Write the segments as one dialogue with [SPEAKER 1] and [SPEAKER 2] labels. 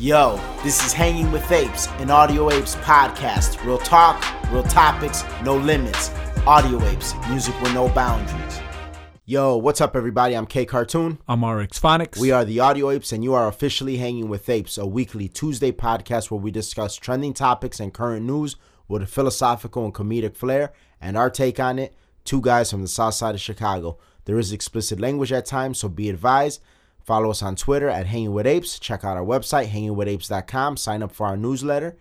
[SPEAKER 1] Yo, this is Hanging with Apes, an Audio Apes podcast. Real talk, real topics, no limits. Audio Apes, music with no boundaries. Yo, what's up, everybody? I'm K Cartoon.
[SPEAKER 2] I'm RX Phonics.
[SPEAKER 1] We are the Audio Apes, and you are officially Hanging with Apes, a weekly Tuesday podcast where we discuss trending topics and current news with a philosophical and comedic flair and our take on it. Two guys from the south side of Chicago. There is explicit language at times, so be advised. Follow us on Twitter at Hanging with Apes. Check out our website, hangingwithapes.com. Sign up for our newsletter.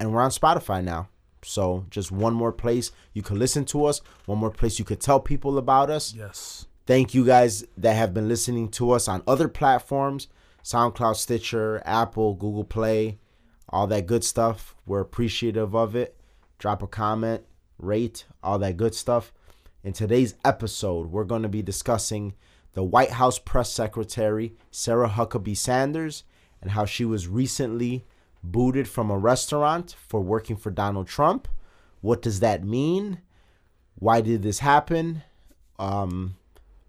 [SPEAKER 1] And we're on Spotify now. So just one more place you can listen to us, one more place you could tell people about us.
[SPEAKER 2] Yes.
[SPEAKER 1] Thank you guys that have been listening to us on other platforms SoundCloud, Stitcher, Apple, Google Play, all that good stuff. We're appreciative of it. Drop a comment, rate, all that good stuff. In today's episode, we're going to be discussing the White House press secretary, Sarah Huckabee Sanders, and how she was recently booted from a restaurant for working for Donald Trump. What does that mean? Why did this happen? Um,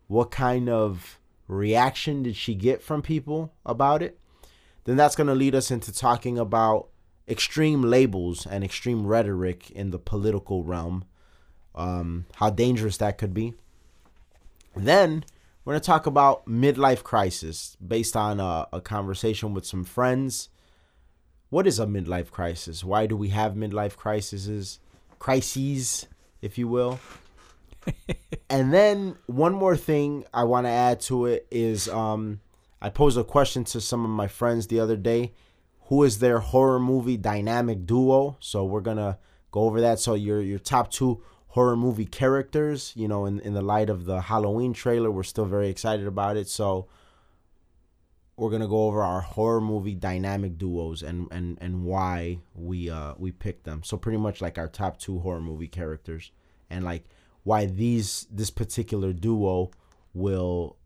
[SPEAKER 1] what kind of reaction did she get from people about it? Then that's going to lead us into talking about extreme labels and extreme rhetoric in the political realm, um, how dangerous that could be. Then we're going to talk about midlife crisis based on a, a conversation with some friends. What is a midlife crisis? Why do we have midlife crises? Crises, if you will. and then one more thing I want to add to it is um, I posed a question to some of my friends the other day. Who is their horror movie dynamic duo? So we're gonna go over that. So your your top two horror movie characters. You know, in in the light of the Halloween trailer, we're still very excited about it. So we're gonna go over our horror movie dynamic duos and and and why we uh we picked them. So pretty much like our top two horror movie characters and like why these this particular duo will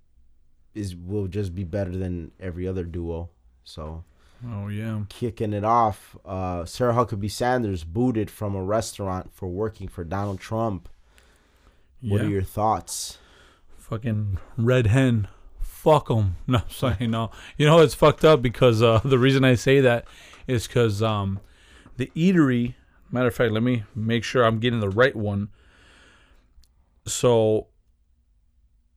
[SPEAKER 1] is will just be better than every other duo. So
[SPEAKER 2] Oh yeah.
[SPEAKER 1] kicking it off, uh, Sarah Huckabee Sanders booted from a restaurant for working for Donald Trump. What
[SPEAKER 2] yeah.
[SPEAKER 1] are your thoughts?
[SPEAKER 2] Fucking red hen. Fuck them. No, I'm sorry, no. You know it's fucked up because uh, the reason I say that is because um, the eatery. Matter of fact, let me make sure I'm getting the right one. So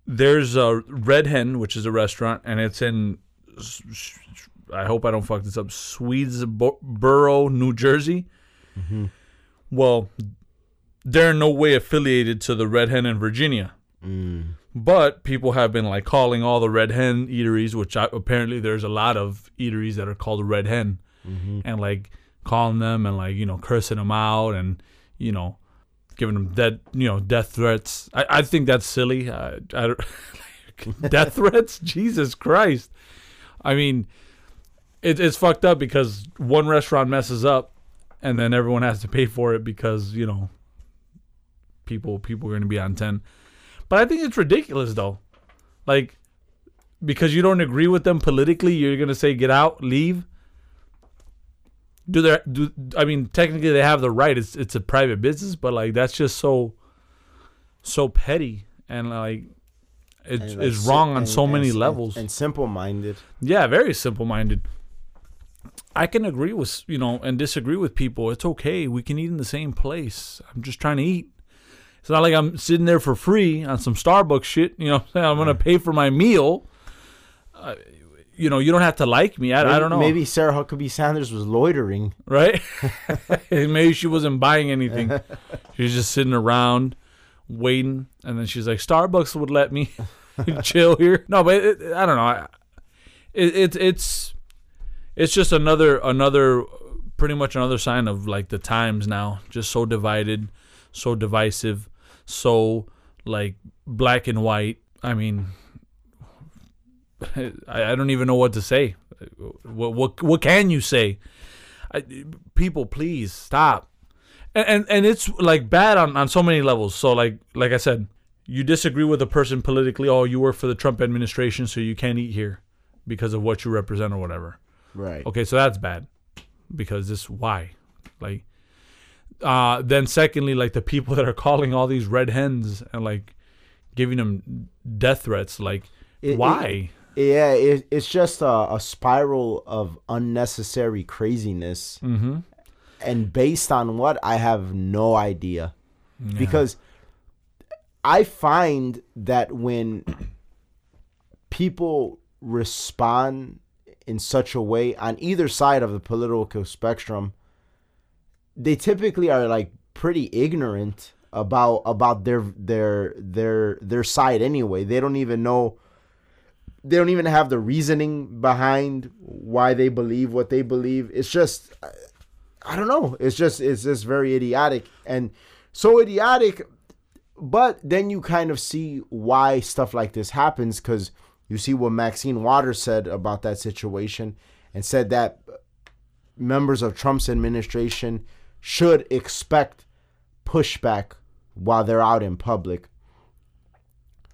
[SPEAKER 2] there's a Red Hen, which is a restaurant, and it's in. I hope I don't fuck this up. Swedesboro, New Jersey. Mm-hmm. Well, they're in no way affiliated to the Red Hen in Virginia. Mm. But people have been like calling all the Red Hen eateries, which I, apparently there's a lot of eateries that are called Red Hen, mm-hmm. and like calling them and like you know cursing them out and you know giving them dead you know death threats. I, I think that's silly. I, I don't- death threats, Jesus Christ. I mean, it, it's fucked up because one restaurant messes up, and then everyone has to pay for it because you know people people are going to be on ten. But I think it's ridiculous though, like because you don't agree with them politically, you're going to say get out, leave. Do they do? I mean, technically they have the right. It's it's a private business, but like that's just so so petty and like it's
[SPEAKER 1] And, like,
[SPEAKER 2] it's wrong on
[SPEAKER 1] and-
[SPEAKER 2] so many
[SPEAKER 1] and-
[SPEAKER 2] levels.
[SPEAKER 1] And simple minded.
[SPEAKER 2] Yeah, very simple minded. I can agree with you know and disagree with people. It's okay. We can eat in the same place. I'm just trying to eat. It's not like I'm sitting there for free on some Starbucks shit. You know, I'm? Gonna pay for my meal. Uh, you know, you don't have to like me. I, I don't know.
[SPEAKER 1] Maybe Sarah Huckabee Sanders was loitering.
[SPEAKER 2] right? Maybe she wasn't buying anything. She's just sitting around waiting, and then she's like, "Starbucks would let me chill here." No, but it, I don't know. I, it, it it's it's just another another pretty much another sign of like the times now, just so divided, so divisive, so like black and white. I mean, I, I don't even know what to say. What what what can you say? I, people, please stop. And, and and it's like bad on, on so many levels. So like like I said, you disagree with a person politically. Oh, you work for the Trump administration, so you can't eat here because of what you represent or whatever.
[SPEAKER 1] Right.
[SPEAKER 2] Okay, so that's bad because this why, like, uh, then secondly, like the people that are calling all these red hens and like giving them death threats, like
[SPEAKER 1] It-
[SPEAKER 2] why?
[SPEAKER 1] Yeah, it, it's just a, a spiral of unnecessary craziness.
[SPEAKER 2] Mm-hmm.
[SPEAKER 1] And based on what, I have no idea. Because I find that when people respond in such a way on either side of the political spectrum, they typically are like pretty ignorant about about their their their their side anyway. They don't even know they don't even have the reasoning behind why they believe what they believe. It's just I don't know. It's just it's just very idiotic and so idiotic but then you kind of see why stuff like this happens because you see what Maxine Waters said about that situation and said that members of Trump's administration should expect pushback while they're out in public,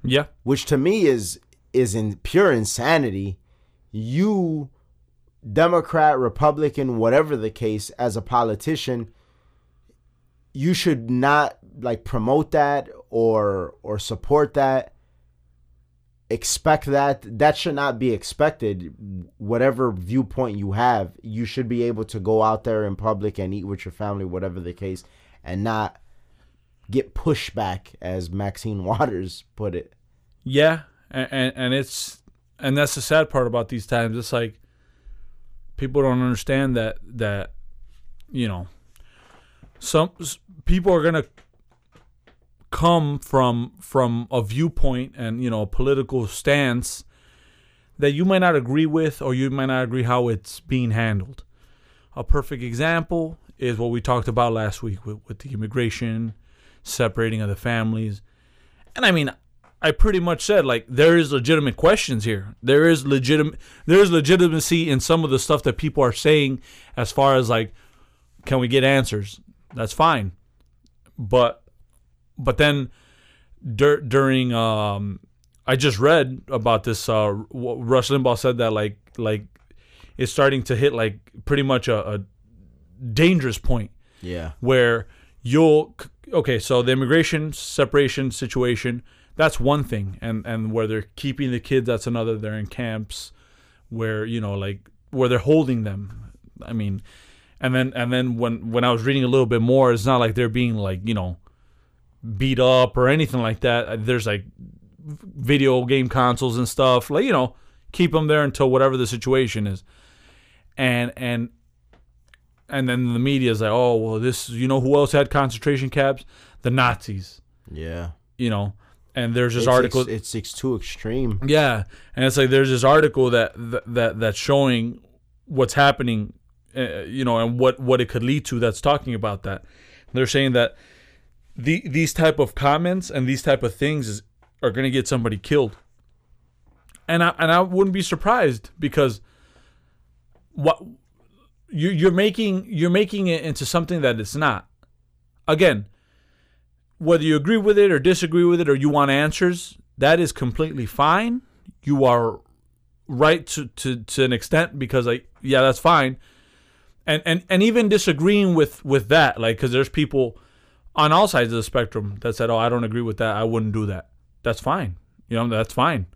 [SPEAKER 2] Yeah.
[SPEAKER 1] which to me is is in pure insanity. You Democrat, Republican, whatever the case, as a politician, you should not like promote that or or support that expect that. That should not be expected. Whatever viewpoint you have you should be able to go out there in public and eat with your family whatever the case and not get pushback as maxine waters put it.
[SPEAKER 2] Yeah, and, and it's and that's the sad part about these times. It's like people don't understand that that you know some people are gonna come from from a viewpoint and you know a political stance that you might not agree with or you might not agree how it's being handled. A perfect example is what we talked about last week with, with the immigration, separating of the families. And I mean, I pretty much said like there is legitimate questions here. There is legitimate there is legitimacy in some of the stuff that people are saying as far as like can we get answers? That's fine. But but then dur- during um I just read about this uh Rush Limbaugh said that like like it's starting to hit like pretty much a, a dangerous point
[SPEAKER 1] yeah.
[SPEAKER 2] where you'll okay so the immigration separation situation that's one thing. And and where they're keeping the kids that's another. They're in camps where you know like where they're holding them. I mean and then and then when when i was reading a little bit more it's not like they're being like you know beat up or anything like that there's like video game consoles and stuff like you know keep them there until whatever the situation is and and and then the media is like, oh well, this you know who else had concentration camps? The Nazis,
[SPEAKER 1] yeah
[SPEAKER 2] you know. And there's this
[SPEAKER 1] it's,
[SPEAKER 2] article,
[SPEAKER 1] it's, it's, it's too extreme
[SPEAKER 2] yeah, and it's like there's this article that that, that that's showing what's happening, uh, you know, and what what it could lead to. That's talking about that. They're saying that the these type of comments and these type of things is, are going to get somebody killed. And I and I wouldn't be surprised because what you you're making you're making it into something that it's not. Again, whether you agree with it or disagree with it or you want answers, that is completely fine. You are right to, to, to an extent because like yeah, that's fine. And and and even disagreeing with with that, like because there's people on all sides of the spectrum that said, "Oh, I don't agree with that. I wouldn't do that." That's fine. You know, that's fine.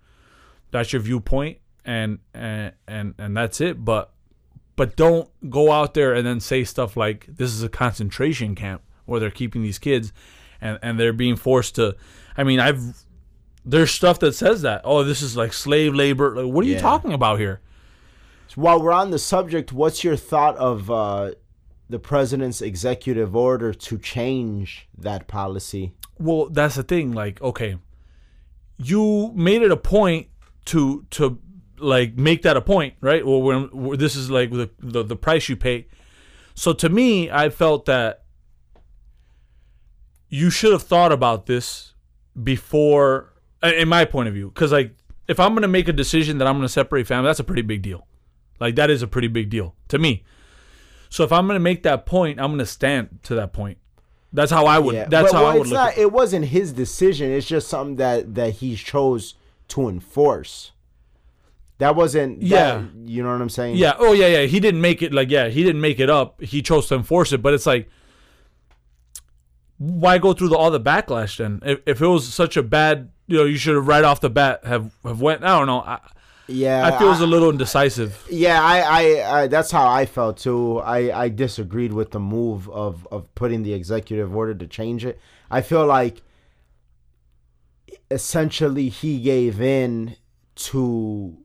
[SPEAKER 2] That's your viewpoint, and and and and that's it. But but don't go out there and then say stuff like this is a concentration camp where they're keeping these kids and and they're being forced to I mean I've there's stuff that says that oh this is like slave labor like what are you talking about here
[SPEAKER 1] So while we're on the subject, what's your thought of uh, the president's executive order to change that policy?
[SPEAKER 2] well that's the thing like okay you made it a point to to like make that a point right? Well this is like the, the the price you pay. So to me i felt that you should have thought about this before in my point of view. Because like if i'm to make a decision that i'm to separate family that's a pretty big deal. Like that is a pretty big deal to me so if i'm going to make that point i'm going to stand to that point that's how i would that's
[SPEAKER 1] but,
[SPEAKER 2] how
[SPEAKER 1] well,
[SPEAKER 2] i would look
[SPEAKER 1] not.
[SPEAKER 2] at it.
[SPEAKER 1] It wasn't his decision. It's just something that that he chose to enforce. That wasn't. that-
[SPEAKER 2] Yeah.
[SPEAKER 1] you know what I'm saying.
[SPEAKER 2] Yeah. Oh, yeah, yeah. He didn't make it like yeah. He didn't make it up. He chose to enforce it. But it's like, why go through the, all the backlash then? If, if it was such a bad, you know, you should have right off the bat have have went. I don't know. I
[SPEAKER 1] Yeah,
[SPEAKER 2] I feel it's a little indecisive.
[SPEAKER 1] Yeah, I, I, I, that's how I felt too. I, I disagreed with the move of of putting the executive order to change it. I feel like essentially he gave in to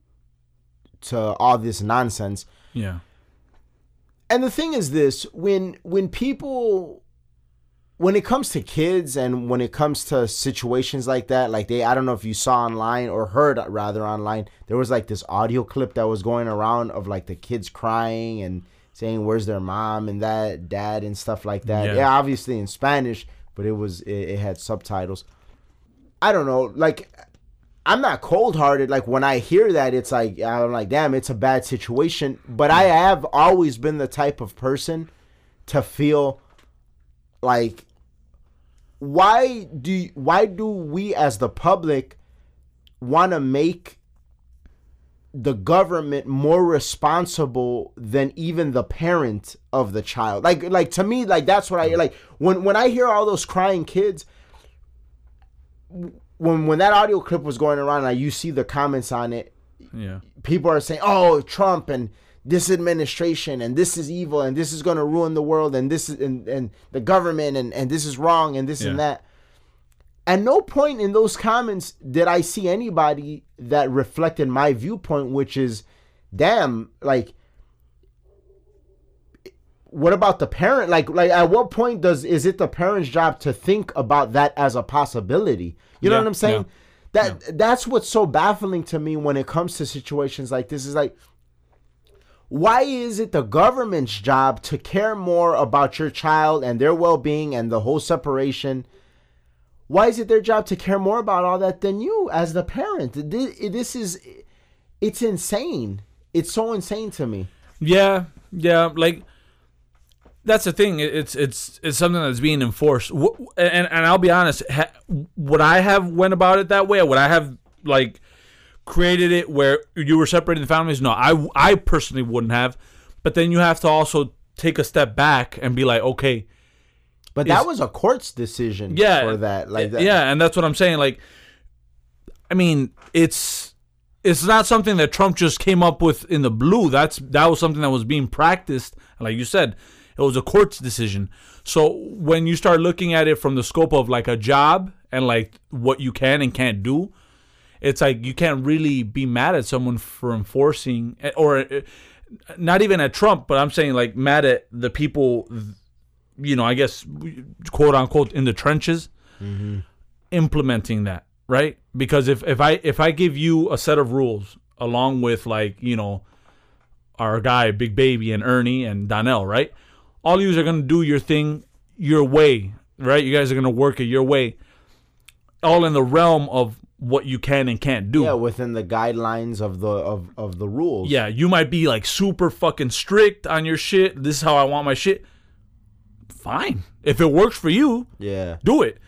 [SPEAKER 1] to all this nonsense.
[SPEAKER 2] Yeah.
[SPEAKER 1] And the thing is this, when when people when it comes to kids and when it comes to situations like that, like they I don't know if you saw online or heard rather online, there was like this audio clip that was going around of like the kids crying and saying where's their mom and that dad and stuff like that.
[SPEAKER 2] Yeah.
[SPEAKER 1] Yeah, obviously in Spanish, but it was it, it had subtitles. I don't know, like I'm not cold hearted. Like when I hear that, it's like I'm like, damn, it's a bad situation. But I have always been the type of person to feel like why do why do we as the public want to make the government more responsible than even the parent of the child like like to me like that's what i like when when i hear all those crying kids when when that audio clip was going around and you see the comments on it
[SPEAKER 2] Yeah.
[SPEAKER 1] people are saying oh trump and this administration and this is evil and this is going to ruin the world and this is and, and the government and, and this is wrong and this and that. At no point in those comments did i see anybody that reflected my viewpoint which is damn like what about the parent? Like like at what point does is it the parent's job to think about that as a possibility? You know
[SPEAKER 2] Yeah,
[SPEAKER 1] what i'm saying?
[SPEAKER 2] yeah.
[SPEAKER 1] that that's what's so baffling to me when it comes to situations like this is like why is it the government's job to care more about your child and their well-being and the whole separation why is it their job to care more about all that than you as the parent this, is it's insane it's so insane to me
[SPEAKER 2] Yeah, yeah, like that's the thing. It's it's it's something that's being enforced. And and I'll be honest, ha, would I have went about it that way? Would I have like created it where you were separating the families? No, I I personally wouldn't have. But then you have to also take a step back and be like, okay,
[SPEAKER 1] but that was a court's decision
[SPEAKER 2] yeah,
[SPEAKER 1] for that like that
[SPEAKER 2] yeah, and that's what I'm saying. Like, I mean, it's it's not something that Trump just came up with in the blue. That's that was something that was being practiced. Like you said, it was a court's decision. So when you start looking at it from the scope of like a job and like what you can and can't do, it's like you can't really be mad at someone for enforcing or uh, not even at Trump, but I'm saying like mad at the people you know, I guess quote unquote in the trenches implementing that, right? Because if if I if I give you a set of rules along with like, you know, our guy Big Baby and Ernie and Donnell, right? All of you are going to do your thing your way, right? You guys are going to work it your way. All in the realm of what you can and can't do.
[SPEAKER 1] yeah within the guidelines of the of, of the rules
[SPEAKER 2] Yeah, you might be like super fucking strict on your shit. This is how I want my shit. Fine. If it works for you,
[SPEAKER 1] yeah
[SPEAKER 2] do it.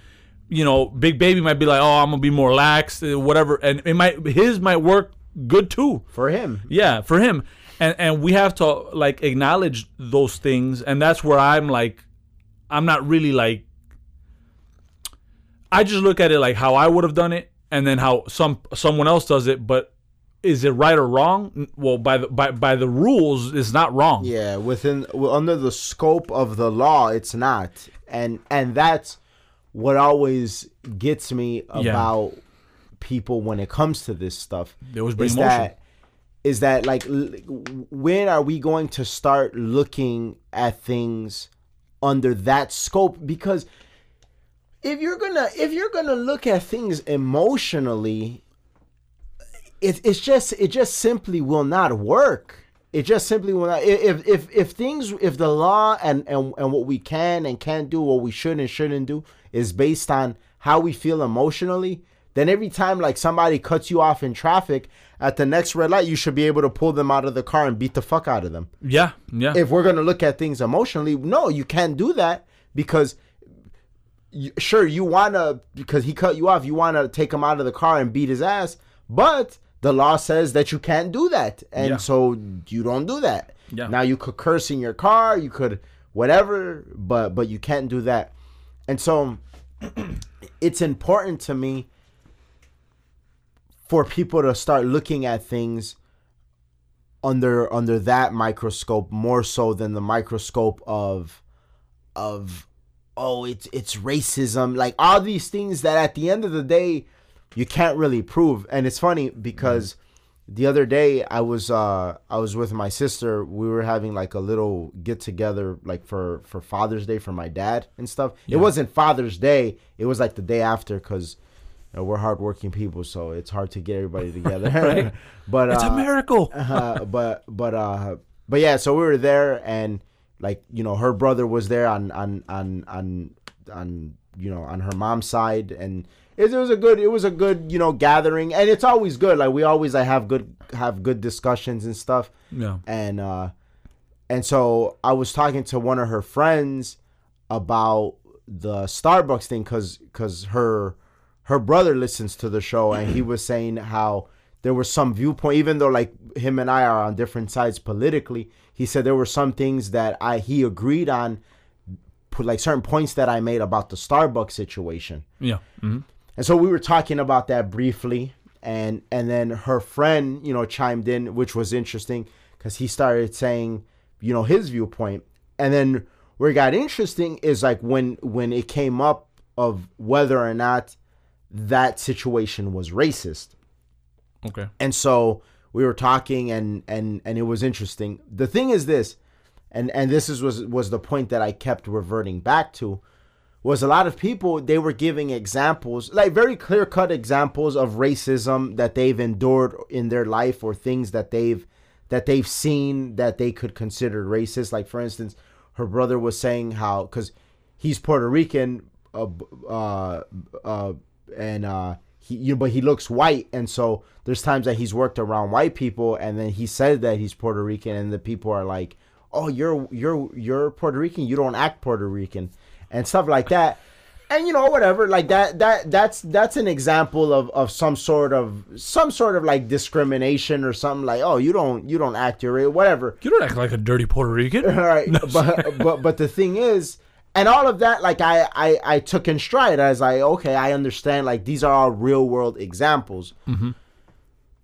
[SPEAKER 2] You know, Big Baby might be like, "Oh, I'm gonna be more lax, uh, whatever," and it might his might work good too.
[SPEAKER 1] for him
[SPEAKER 2] Yeah, for him, and and we have to like acknowledge those things, and that's where I'm like, I'm not really like. I just look at it like how I would have done it, and then how some someone else does it. But is it right or wrong? Well, by the by by the rules, it's not wrong.
[SPEAKER 1] Yeah, within well, under the scope of the law, it's not, and and that's what always gets me about people when it comes to this stuff.
[SPEAKER 2] Always bring
[SPEAKER 1] is that is that like when are we going to start looking at things under that scope? Because if you're gonna if you're gonna look at things emotionally, it, it's just it just simply will not work. It just simply will not. If if if things if the law and and and what we can and can't do, what we should and shouldn't do, is based on how we feel emotionally, then every time like somebody cuts you off in traffic at the next red light, you should be able to pull them out of the car and beat the fuck out of them.
[SPEAKER 2] Yeah, yeah,
[SPEAKER 1] If we're gonna look at things emotionally, no, you can't do that because. You, sure, you wanna because he cut you off. You wanna take him out of the car and beat his ass, but the law says that you can't do that, and
[SPEAKER 2] Yeah.
[SPEAKER 1] so you don't do that.
[SPEAKER 2] Yeah.
[SPEAKER 1] Now you could curse in your car, you could whatever, but but you can't do that. And so it's important to me for people to start looking at things under under that microscope more so than the microscope of of oh it's it's racism. Like all these things that at the end of the day you can't really prove. And it's funny because the other day I was uh I was with my sister. We were having like a little get together like for for Father's Day for my dad and stuff. It wasn't Father's Day. It was like the day after cuz you know, we're hardworking people so it's hard to get everybody together.
[SPEAKER 2] Right.
[SPEAKER 1] but
[SPEAKER 2] It's
[SPEAKER 1] uh,
[SPEAKER 2] a miracle.
[SPEAKER 1] uh, but but uh but yeah so we were there and like you know her brother was there on on on on on you know on her mom's side. And it, it was a good it was a good you know gathering. And it's always good. Like we always like have good have good discussions and stuff.
[SPEAKER 2] Yeah.
[SPEAKER 1] and uh and so I was talking to one of her friends about the Starbucks thing cuz cuz her her brother listens to the show. And he was saying how there was some viewpoint even though like him and I are on different sides politically he said there were some things that I he agreed on like certain points that I made about the Starbucks situation
[SPEAKER 2] Yeah. hmm
[SPEAKER 1] and so we were talking about that briefly, and and then her friend, you know, chimed in, which was interesting because he started saying, you know, his viewpoint, and then where it got interesting is like when when it came up of whether or not that situation was racist,
[SPEAKER 2] Okay.
[SPEAKER 1] and so we were talking, and and and it was interesting. The thing is this, and and this is was was the point that I kept reverting back to was a lot of people they were giving examples like very clear cut examples of racism that they've endured in their life or things that they've that they've seen that they could consider racist like for instance her brother was saying how because he's puerto rican uh, uh, uh, and uh, he you know, but he looks white and so there's times that he's worked around white people and then he said that he's puerto rican and the people are like oh you're you're you're puerto rican you don't act puerto rican and stuff like that. And you know whatever like that that that's that's an example of of some sort of some sort of like discrimination or something like oh you don't you don't act your whatever.
[SPEAKER 2] You don't act like a dirty Puerto Rican.
[SPEAKER 1] all right but but but the thing is and all of that like I, I i took in stride. As like okay i understand like these are all real world examples. Mm-hmm.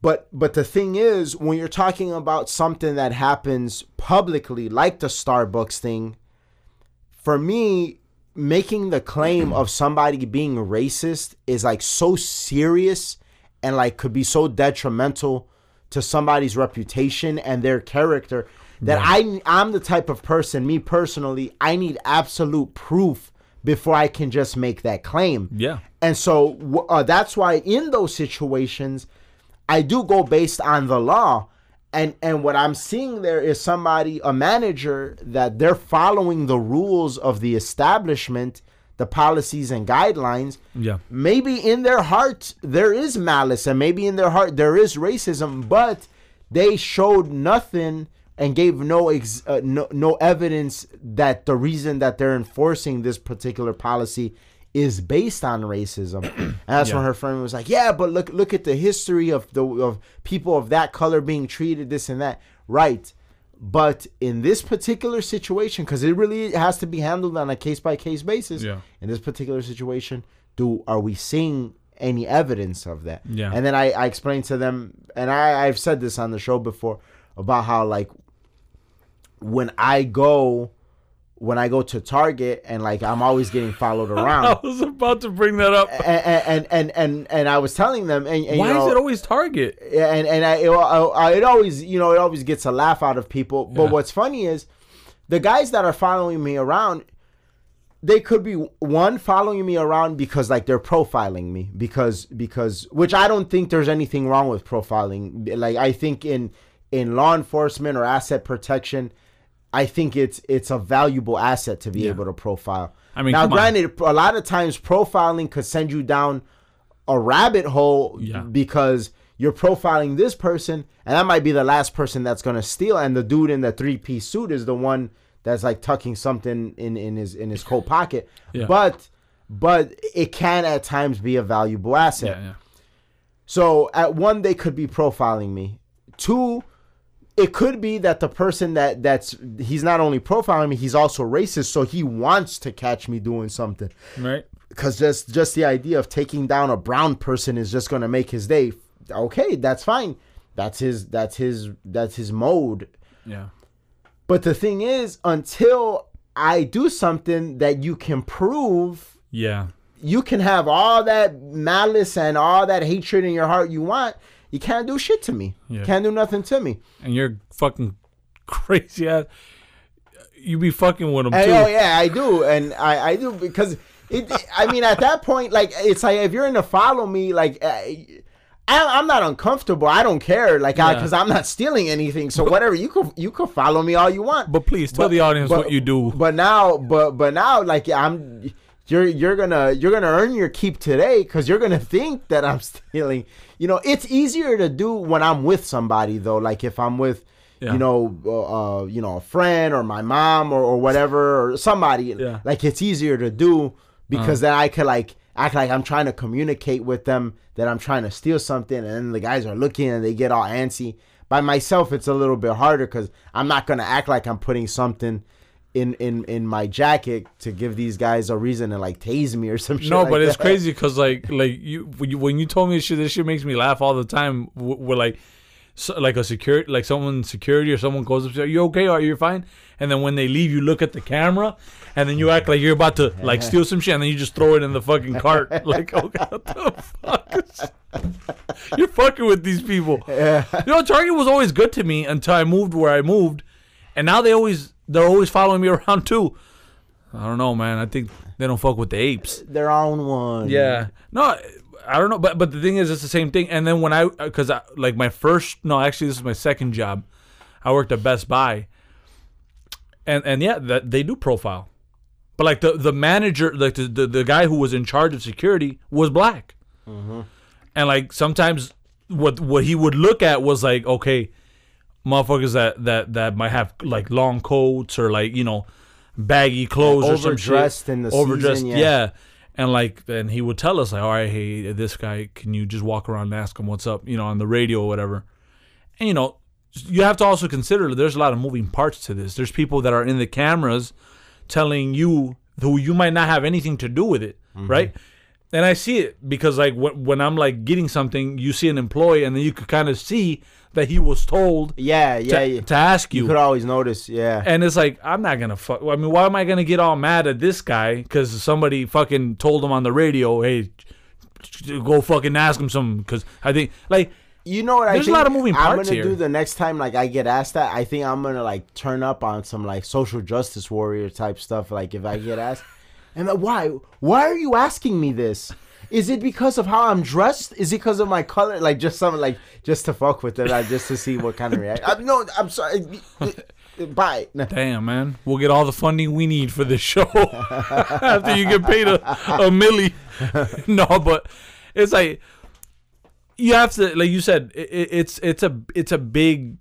[SPEAKER 1] But but the thing is when you're talking about something that happens publicly like the starbucks thing for me making the claim of somebody being racist is like so serious and like could be so detrimental to somebody's reputation and their character that I I'm the type of person me personally I need absolute proof before I can just make that claim.
[SPEAKER 2] Yeah.
[SPEAKER 1] And so uh, that's why in those situations I do go based on the law. And and what I'm seeing there is somebody, a manager, that they're following the rules of the establishment, the policies and guidelines.
[SPEAKER 2] Yeah.
[SPEAKER 1] Maybe in their heart there is malice, and maybe in their heart there is racism, but they showed nothing and gave no ex- uh, no no evidence that the reason that they're enforcing this particular policy is based on racism. And that's when her friend was like, "Yeah, but look look at the history of the of people of that color being treated this and that." Right. But in this particular situation, because it really has to be handled on a case by case basis.
[SPEAKER 2] Yeah.
[SPEAKER 1] In this particular situation, do are we seeing any evidence of that?
[SPEAKER 2] Yeah.
[SPEAKER 1] And then I, I explained to them, and I, I've said this on the show before about how like when I go when I go to Target and like I'm always getting followed around.
[SPEAKER 2] I was about to bring that up.
[SPEAKER 1] and, and and and and I was telling them, and, and
[SPEAKER 2] Why
[SPEAKER 1] you know,
[SPEAKER 2] is it always Target?
[SPEAKER 1] and and I, it, I, it always you know it always gets a laugh out of people. But
[SPEAKER 2] Yeah.
[SPEAKER 1] what's funny is the guys that are following me around, they could be one following me around because like they're profiling me because because which I don't think there's anything wrong with profiling. Like I think in in law enforcement or asset protection. I think it's it's a valuable asset to be
[SPEAKER 2] Yeah.
[SPEAKER 1] able to profile.
[SPEAKER 2] I mean,
[SPEAKER 1] now
[SPEAKER 2] come on.
[SPEAKER 1] granted, a lot of times profiling could send you down a rabbit hole
[SPEAKER 2] Yeah.
[SPEAKER 1] because you're profiling this person, and that might be the last person that's gonna steal, and the dude in the three piece suit is the one that's like tucking something in in his in his coat pocket.
[SPEAKER 2] Yeah.
[SPEAKER 1] But but it can at times be a valuable asset. So at one, they could be profiling me. Two, it could be that the person that that's he's not only profiling me, he's also racist. So he wants to catch me doing something.
[SPEAKER 2] Right.
[SPEAKER 1] Because just just the idea of taking down a brown person is just gonna make his day. okay, that's fine. That's his. That's his. That's his mode.
[SPEAKER 2] Yeah.
[SPEAKER 1] But the thing is, until I do something that you can prove,
[SPEAKER 2] Yeah.
[SPEAKER 1] you can have all that malice and all that hatred in your heart you want. You can't do shit to me.
[SPEAKER 2] Yeah.
[SPEAKER 1] Can't do nothing to me.
[SPEAKER 2] And you're fucking crazy ass. You be fucking with them
[SPEAKER 1] And,
[SPEAKER 2] too.
[SPEAKER 1] oh yeah, I do, and I I do because it. I mean, at that point, like it's like if you're in to follow me, like. Uh, I, I'm not uncomfortable. I don't care, like,
[SPEAKER 2] Yeah.
[SPEAKER 1] because I'm not stealing anything. So whatever you could you could follow me all you want.
[SPEAKER 2] But please tell
[SPEAKER 1] But-
[SPEAKER 2] the audience
[SPEAKER 1] but-
[SPEAKER 2] what you do.
[SPEAKER 1] But now, but but now, like I'm, you're you're gonna you're gonna earn your keep today because you're gonna think that I'm stealing. You know, it's easier to do when I'm with somebody though. Like if I'm with,
[SPEAKER 2] Yeah.
[SPEAKER 1] you know, uh, uh, you know, a friend or my mom or, or whatever or somebody.
[SPEAKER 2] Yeah. Uh-huh.
[SPEAKER 1] Like it's easier to do because then I could like act like I'm trying to communicate with them that I'm trying to steal something, and then the guys are looking and they get all antsy. By myself, it's a little bit harder because I'm not gonna act like I'm putting something in in in my jacket to give these guys a reason to like tase me or some shit.
[SPEAKER 2] No,
[SPEAKER 1] like
[SPEAKER 2] but it's crazy because like like you when, you when you told me this shit, this shit makes me laugh all the time. We're like, so, like a security, like someone security or someone goes up to you, "Are you okay? Are you fine?" And then when they leave, you look at the camera, and then you act like you're about to like steal some shit, and then you just throw it in the fucking cart. Like, okay, what the fuck? You're fucking with these people. You know, Target was always good to me until I moved where I moved, and now they always they're always following me around too. I don't know, man. I think they don't fuck with the apes.
[SPEAKER 1] their own one.
[SPEAKER 2] Yeah. No, I don't know, but but the thing is, it's the same thing. And then when I, because I like my first, no, actually, this is my second job. I worked at Best Buy, and and yeah, that they do profile, but like the the manager, like the the, the guy who was in charge of security was black, mm-hmm. and like sometimes what what he would look at was like, okay, motherfuckers that that that might have like long coats or like you know baggy clothes or some shit.
[SPEAKER 1] overdressed in the
[SPEAKER 2] overdressed,
[SPEAKER 1] season,
[SPEAKER 2] yeah.
[SPEAKER 1] yeah.
[SPEAKER 2] And like, and he would tell us like, all right, hey, this guy, can you just walk around and ask him what's up, you know, on the radio or whatever. And you know, you have to also consider there's a lot of moving parts to this. There's people that are in the cameras telling you who you might not have anything to do with it,
[SPEAKER 1] Mm-hmm.
[SPEAKER 2] right? And I see it because like when, when I'm like getting something, you see an employee, and then you could kind of see that he was told
[SPEAKER 1] yeah, yeah.
[SPEAKER 2] to,
[SPEAKER 1] you
[SPEAKER 2] to ask
[SPEAKER 1] you
[SPEAKER 2] you.
[SPEAKER 1] could always notice. Yeah,
[SPEAKER 2] And it's like I'm not gonna fuck. I mean, why am I gonna get all mad at this guy because somebody fucking told him on the radio, "Hey, go fucking ask him something." Because I think like
[SPEAKER 1] you know what? I
[SPEAKER 2] There's a lot of moving parts I'm
[SPEAKER 1] gonna
[SPEAKER 2] here.
[SPEAKER 1] do the next time. Like I get asked that, I think I'm gonna like turn up on some like social justice warrior type stuff. Like if I get asked, and why? Why are you asking me this? Is it because of how I'm dressed? Is it because of my color? Like just something like just to fuck with it, just to see what kind of reaction. No, I'm sorry. Bye.
[SPEAKER 2] Damn man, we'll get all the funding we need for this show after you get paid a, a milli. no, but it's like you have to, like you said, it- it's it's a it's a big.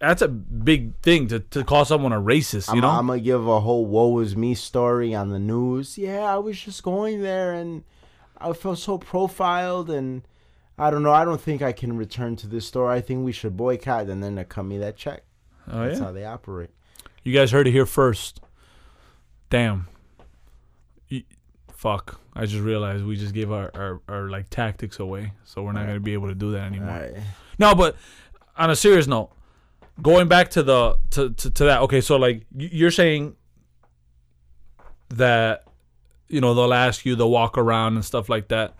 [SPEAKER 2] That's a big thing to, to call someone a racist, you
[SPEAKER 1] I'm,
[SPEAKER 2] know.
[SPEAKER 1] I'm gonna give a whole "woe is me" story on the news. Yeah, I was just going there and I felt so profiled, and I don't know. I don't think I can return to this store. I think we should boycott, and then they cut me that check.
[SPEAKER 2] oh
[SPEAKER 1] That's
[SPEAKER 2] yeah.
[SPEAKER 1] how they operate.
[SPEAKER 2] You guys heard it here first. Damn. Fuck. I just realized we just gave our, our, our like tactics away. So we're not gonna be able to do that anymore.
[SPEAKER 1] right.
[SPEAKER 2] No, but on a serious note, going back to the to, to, to that, okay, so like you're saying that you know, they'll ask you, they'll walk around and stuff like that.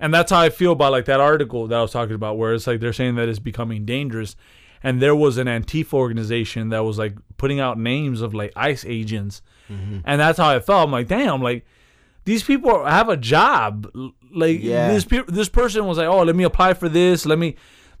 [SPEAKER 2] And that's how I feel about like that article that I was talking about, where it's like they're saying that it's becoming dangerous. And there was an Antifa organization that was like putting out names of like ICE agents. Mm-hmm. And that's how I felt. I'm like, damn, like these people have a job. Like
[SPEAKER 1] Yeah.
[SPEAKER 2] this pe- this person was like, oh, let me apply for this. Let me.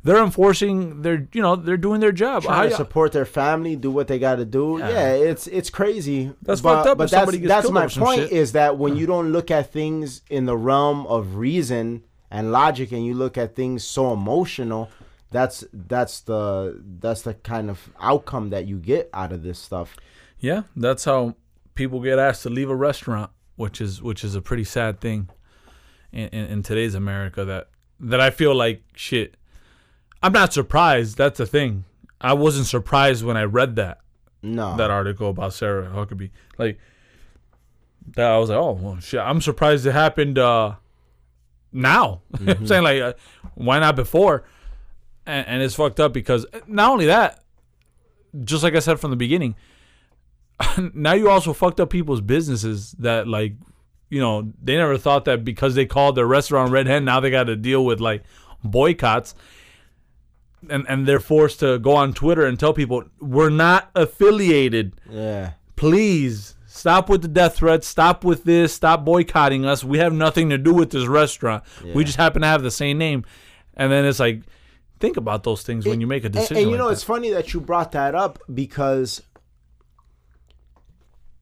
[SPEAKER 2] They're enforcing their, you know, they're doing their job.
[SPEAKER 1] Trying to support their family, do what they got to do.
[SPEAKER 2] Yeah.
[SPEAKER 1] Yeah. it's it's crazy.
[SPEAKER 2] That's
[SPEAKER 1] but,
[SPEAKER 2] fucked up
[SPEAKER 1] But that's that's my point
[SPEAKER 2] shit.
[SPEAKER 1] is that when you don't look at things in the realm of reason and logic, and you look at things so emotional, that's that's the that's the kind of outcome that you get out of this stuff.
[SPEAKER 2] Yeah, that's how people get asked to leave a restaurant, which is which is a pretty sad thing in, in, in today's America. That that I feel like shit. I'm not surprised. That's the thing. I wasn't surprised when I read that
[SPEAKER 1] No,
[SPEAKER 2] that article about Sarah Huckabee. Like that, I was like, oh well, shit. I'm surprised it happened uh, now. I'm saying like, uh, why not before? And, and it's fucked up because not only that, just like I said from the beginning, now you also fucked up people's businesses that like, you know, they never thought that because they called their restaurant Red Hen, now they got to deal with like boycotts. And, and they're forced to go on Twitter and tell people we're not affiliated.
[SPEAKER 1] Yeah.
[SPEAKER 2] please stop with the death threats. Stop with this. Stop boycotting us. We have nothing to do with this restaurant. We just happen to have the same name. And then it's like think about those things when you make a
[SPEAKER 1] And,
[SPEAKER 2] decision
[SPEAKER 1] and you
[SPEAKER 2] like
[SPEAKER 1] know,
[SPEAKER 2] that.
[SPEAKER 1] it's funny that you brought that up because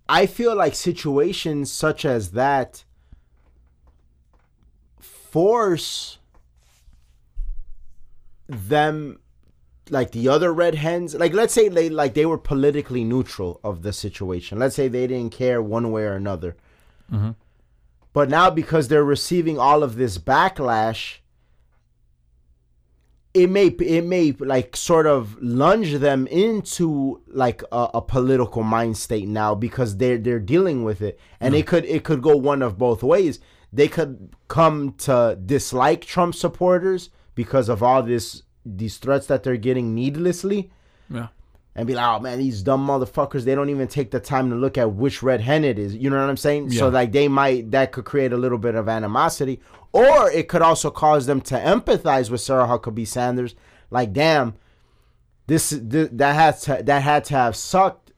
[SPEAKER 1] I feel like situations such as that force them like the other red hens like let's say they like they were politically neutral of the situation. Let's say they didn't care one way or another. Mm-hmm. But now because they're receiving all of this backlash it may it may like sort of lunge them into like a, a political mind state now because they're they're dealing with it. And mm-hmm. it could it could go one of both ways. They could come to dislike Trump supporters because of all this these threats that they're getting needlessly
[SPEAKER 2] yeah
[SPEAKER 1] and be like, oh man, these dumb motherfuckers, they don't even take the time to look at which red hen it is. You know what I'm saying? So like they might that could create a little bit of animosity. Or it could also cause them to empathize with Sarah Huckabee Sanders. Like, damn, this, th- that had to that had to have sucked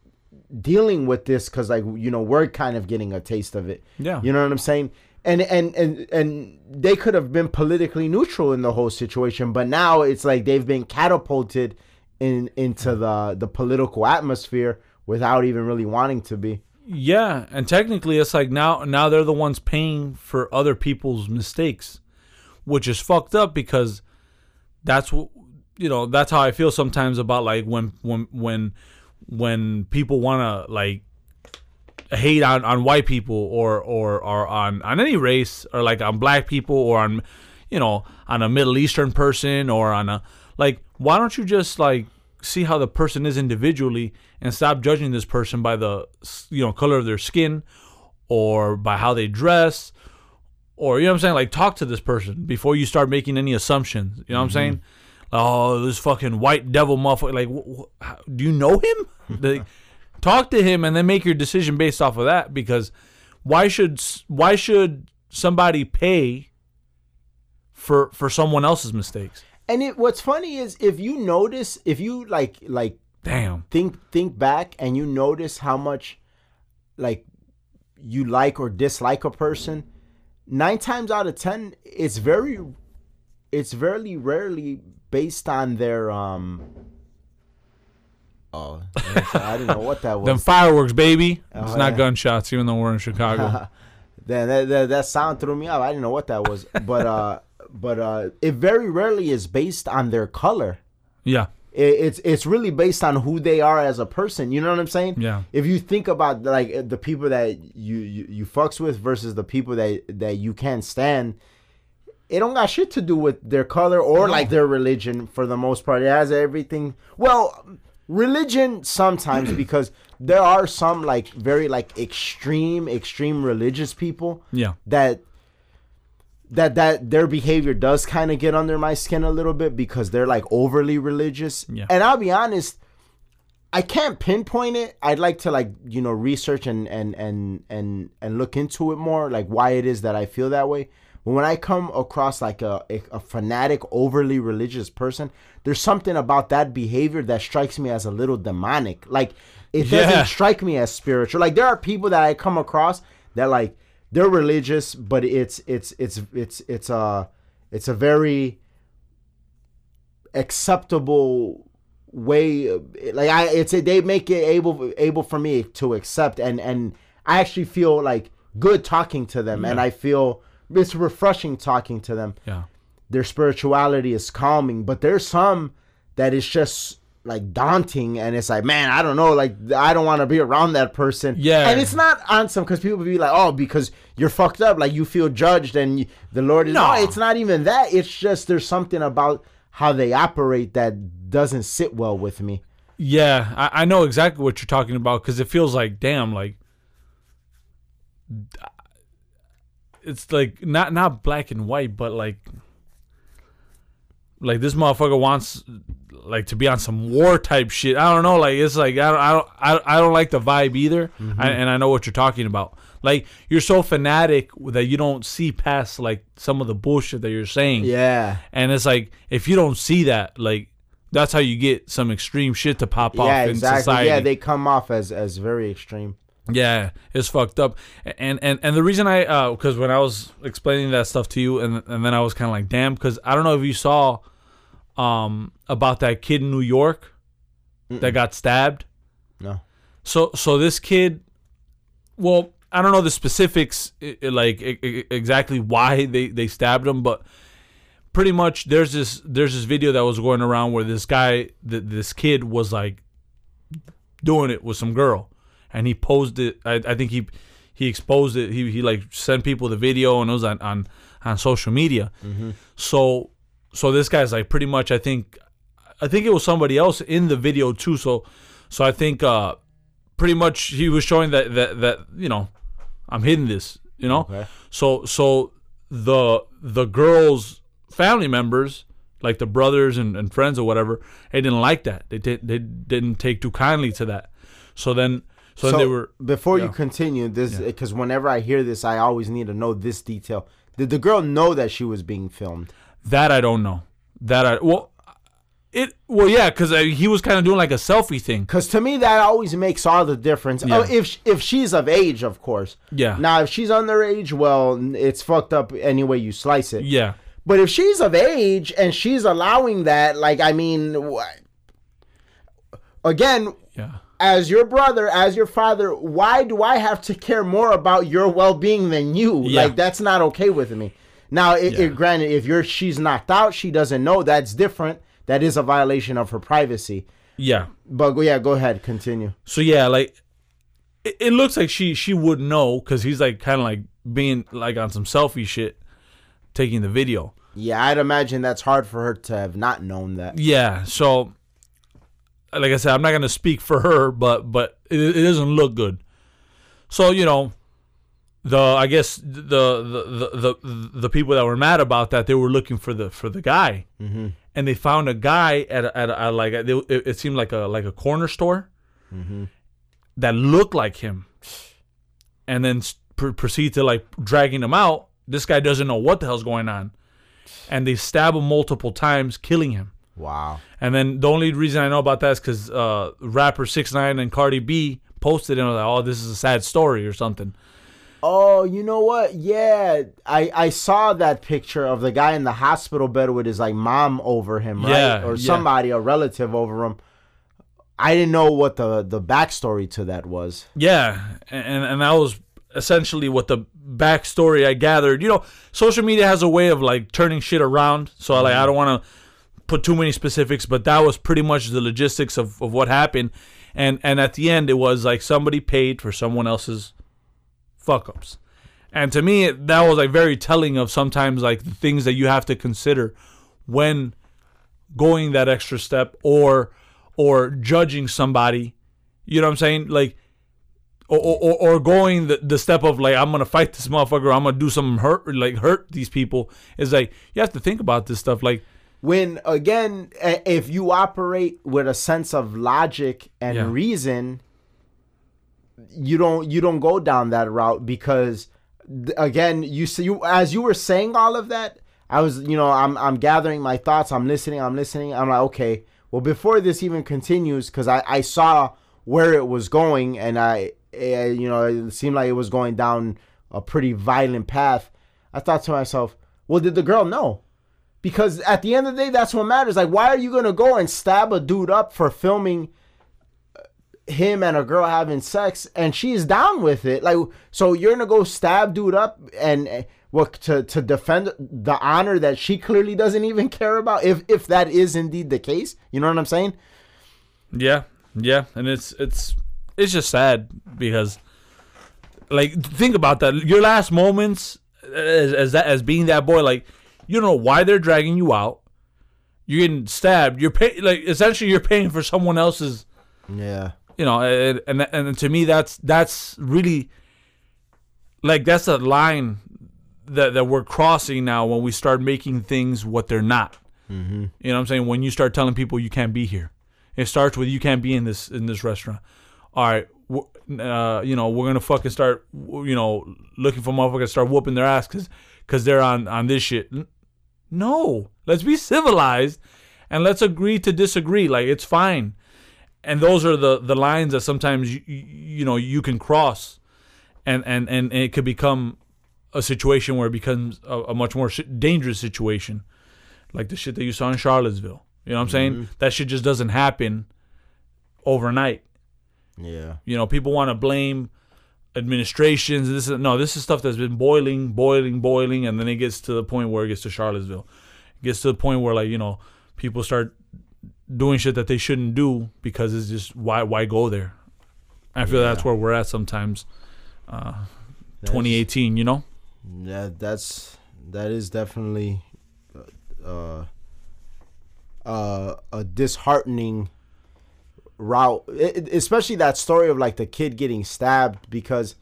[SPEAKER 1] dealing with this because like you know we're kind of getting a taste of it.
[SPEAKER 2] Yeah.
[SPEAKER 1] You know what I'm saying? And and and and they could have been politically neutral in the whole situation, but now it's like they've been catapulted in into the the political atmosphere without even really wanting to be.
[SPEAKER 2] yeah and technically it's like now now they're the ones paying for other people's mistakes which is fucked up because that's what you know that's how i feel sometimes about like when when when when people want to like hate on, on white people or, or or on on any race or like on black people or on you know on a middle eastern person or on a like why don't you just like see how the person is individually and stop judging this person by the you know color of their skin or by how they dress or you know what I'm saying? Like talk to this person before you start making any assumptions. You know what I'm mm-hmm. saying? Oh this fucking white devil motherfucker like wh- wh- how- do you know him? Like, talk to him and then make your decision based off of that because why should why should somebody pay for for someone else's mistakes?
[SPEAKER 1] And it what's funny is if you notice, if you like like
[SPEAKER 2] damn.
[SPEAKER 1] think think back and you notice how much like you like or dislike a person, nine times out of ten, it's very it's very rarely based on their um Oh, I didn't know what that was.
[SPEAKER 2] them fireworks baby it's
[SPEAKER 1] Oh,
[SPEAKER 2] not
[SPEAKER 1] yeah.
[SPEAKER 2] gunshots even though we're in chicago
[SPEAKER 1] That, that, that, that sound threw me off. I didn't know what that was. But uh but uh it very rarely is based on their color.
[SPEAKER 2] yeah
[SPEAKER 1] It, it's it's really based on who they are as a person. You know what I'm saying?
[SPEAKER 2] Yeah.
[SPEAKER 1] If you think about like the people that you you, you fucks with versus the people that that you can't stand, it don't got shit to do with their color or like their religion for the most part. It has everything. Well, religion sometimes because there are some like very like extreme extreme religious people
[SPEAKER 2] yeah
[SPEAKER 1] that that that their behavior does kind of get under my skin a little bit because they're like overly religious.
[SPEAKER 2] Yeah.
[SPEAKER 1] And I'll be honest, I can't pinpoint it. I'd like to like, you know, research and and and and and look into it more like why it is that I feel that way. When I come across like a a, a fanatic overly religious person, there's something about that behavior that strikes me as a little demonic. Like it doesn't
[SPEAKER 2] Yeah.
[SPEAKER 1] strike me as spiritual. Like there are people that I come across that like they're religious, but it's it's it's it's it's a it's a very acceptable way. Like I, it's a, they make it able able for me to accept, and and I actually feel like good talking to them, and I feel it's refreshing talking to them
[SPEAKER 2] yeah
[SPEAKER 1] their spirituality is calming, but there's some that is just like daunting and it's like, man, I don't know, like I don't want to be around that person.
[SPEAKER 2] Yeah.
[SPEAKER 1] And it's not on some because people be like, oh, because you're fucked up, like you feel judged and you, the Lord is
[SPEAKER 2] No.
[SPEAKER 1] no, it's not even that. It's just there's something about how they operate that doesn't sit well with me.
[SPEAKER 2] Yeah, I, I know exactly what you're talking about because it feels like, damn, like it's like not not black and white, but like like this motherfucker wants like to be on some war type shit. I don't know. Like it's like I don't I don't I, I don't like the vibe either. Mm-hmm. I, and I know what you're talking about. Like you're so fanatic that you don't see past like some of the bullshit that you're saying.
[SPEAKER 1] Yeah.
[SPEAKER 2] And it's like if you don't see that, like that's how you get some extreme shit to pop off
[SPEAKER 1] Yeah,
[SPEAKER 2] in
[SPEAKER 1] exactly.
[SPEAKER 2] society.
[SPEAKER 1] Yeah, they come off as as very extreme.
[SPEAKER 2] Yeah, it's fucked up. And and and the reason I uh because when I was explaining that stuff to you and and then I was kind of like damn because I don't know if you saw um about that kid in New York that got stabbed.
[SPEAKER 1] No.
[SPEAKER 2] So so this kid well, I don't know the specifics like exactly why they they stabbed him, but pretty much there's this there's this video that was going around where this guy th- this kid was like doing it with some girl and he posed it I, I think he he exposed it he, he like sent people the video and it was on on, on social media. So so this guy's like pretty much I think I think it was somebody else in the video too so so I think uh pretty much he was showing that that that you know I'm hitting this you know?
[SPEAKER 1] Okay.
[SPEAKER 2] so so the the girls family members like the brothers and, and friends or whatever they didn't like that. They did they didn't take too kindly to that. So then so, then they were
[SPEAKER 1] before you continue this because whenever I hear this, I always need to know this detail. Did the girl know that she was being filmed?
[SPEAKER 2] that I don't know that I well it well yeah because he was kind of doing like a selfie thing
[SPEAKER 1] Because to me, that always makes all the difference.
[SPEAKER 2] Oh, yeah.
[SPEAKER 1] Oh, if if she's of age, of course.
[SPEAKER 2] Yeah.
[SPEAKER 1] Now, if she's underage, well, it's fucked up any way you slice it.
[SPEAKER 2] yeah
[SPEAKER 1] But if she's of age and she's allowing that, like, I mean, wh- again,
[SPEAKER 2] yeah
[SPEAKER 1] as your brother, as your father, why do I have to care more about your well being than you?
[SPEAKER 2] Yeah.
[SPEAKER 1] Like, that's not okay with me. Now, it,
[SPEAKER 2] Yeah.
[SPEAKER 1] it, granted, if you're she's knocked out, she doesn't know. That's different. That is a violation of her privacy.
[SPEAKER 2] yeah
[SPEAKER 1] But go- yeah, go ahead, continue.
[SPEAKER 2] so yeah like it, it looks like she she would know because he's like kind of like being like on some selfie shit taking the video
[SPEAKER 1] Yeah, I'd imagine that's hard for her to have not known that.
[SPEAKER 2] Yeah. So, like I said, I'm not gonna speak for her, but but it, it doesn't look good. So you know, the I guess the the, the the the people that were mad about that they were looking for the for the guy, mm-hmm. and they found a guy at a, at, a, at like a, it, it seemed like a like a corner store that looked like him, and then pr- proceed to like dragging him out. This guy doesn't know what the hell's going on, and they stab him multiple times, killing him.
[SPEAKER 1] Wow.
[SPEAKER 2] And then the only reason I know about that is because uh, rapper Six Nine and Cardi B posted and was like, "Oh, this is a sad story" or something.
[SPEAKER 1] Oh, you know what? Yeah, I I saw that picture of the guy in the hospital bed with his like mom over him, right?
[SPEAKER 2] Yeah,
[SPEAKER 1] or
[SPEAKER 2] yeah.
[SPEAKER 1] somebody, a relative over him. I didn't know what the the backstory to that was.
[SPEAKER 2] Yeah, and and that was essentially what the backstory I gathered. You know, social media has a way of like turning shit around. So like, I don't want to put too many specifics, but that was pretty much the logistics of, of what happened. And and at the end, it was like somebody paid for someone else's fuck ups. And to me, that was like very telling of sometimes like the things that you have to consider when going that extra step or or judging somebody. You know what I'm saying? Like or, or, or going the, the step of like I'm gonna fight this motherfucker, I'm gonna do something hurt like hurt these people is like you have to think about this stuff. Like
[SPEAKER 1] When again, if you operate with a sense of logic and
[SPEAKER 2] Yeah.
[SPEAKER 1] reason, you don't you don't go down that route because again, you see you as you were saying all of that, I was you know I'm I'm gathering my thoughts, I'm listening, I'm listening. I'm like okay, well before this even continues, because I I saw where it was going and I eh, you know it seemed like it was going down a pretty violent path. I thought to myself, well, did the girl know? Because at the end of the day, that's what matters. Like, why are you gonna go and stab a dude up for filming him and a girl having sex, and she's down with it? Like, so you're gonna go stab dude up and what to to defend the honor that she clearly doesn't even care about? If if that is indeed the case, you know what I'm saying?
[SPEAKER 2] yeah, yeah, and it's it's it's just sad because like think about that. Your last moments as as that as being that boy, like you don't know why they're dragging you out. You're getting stabbed. You're pay like essentially you're paying for someone else's
[SPEAKER 1] Yeah.
[SPEAKER 2] you know and, and and to me that's that's really like that's a line that that we're crossing now when we start making things what they're not. Mm-hmm. You know what I'm saying? When you start telling people you can't be here, it starts with you can't be in this in this restaurant. All right, uh, you know we're gonna fucking start, you know, looking for motherfuckers start whooping their ass because because they're on on this shit. No, let's be civilized and let's agree to disagree. Like it's fine. And those are the the lines that sometimes you you, know you can cross, and and and it could become a situation where it becomes a, a much more dangerous situation, like the shit that you saw in Charlottesville. You know what I'm saying? Mm-hmm. That shit just doesn't happen overnight.
[SPEAKER 1] Yeah.
[SPEAKER 2] You know, people want to blame administrations. This is no, this is stuff that's been boiling, boiling, boiling, and then it gets to the point where it gets to Charlottesville. It gets to the point where like you know people start doing shit that they shouldn't do because it's just why why go there. I feel that's where we're at sometimes. Uh,
[SPEAKER 1] That's-
[SPEAKER 2] 2018, you know.
[SPEAKER 1] Yeah, that's that is definitely uh, uh, a disheartening route, It- especially that story of like the kid getting stabbed because.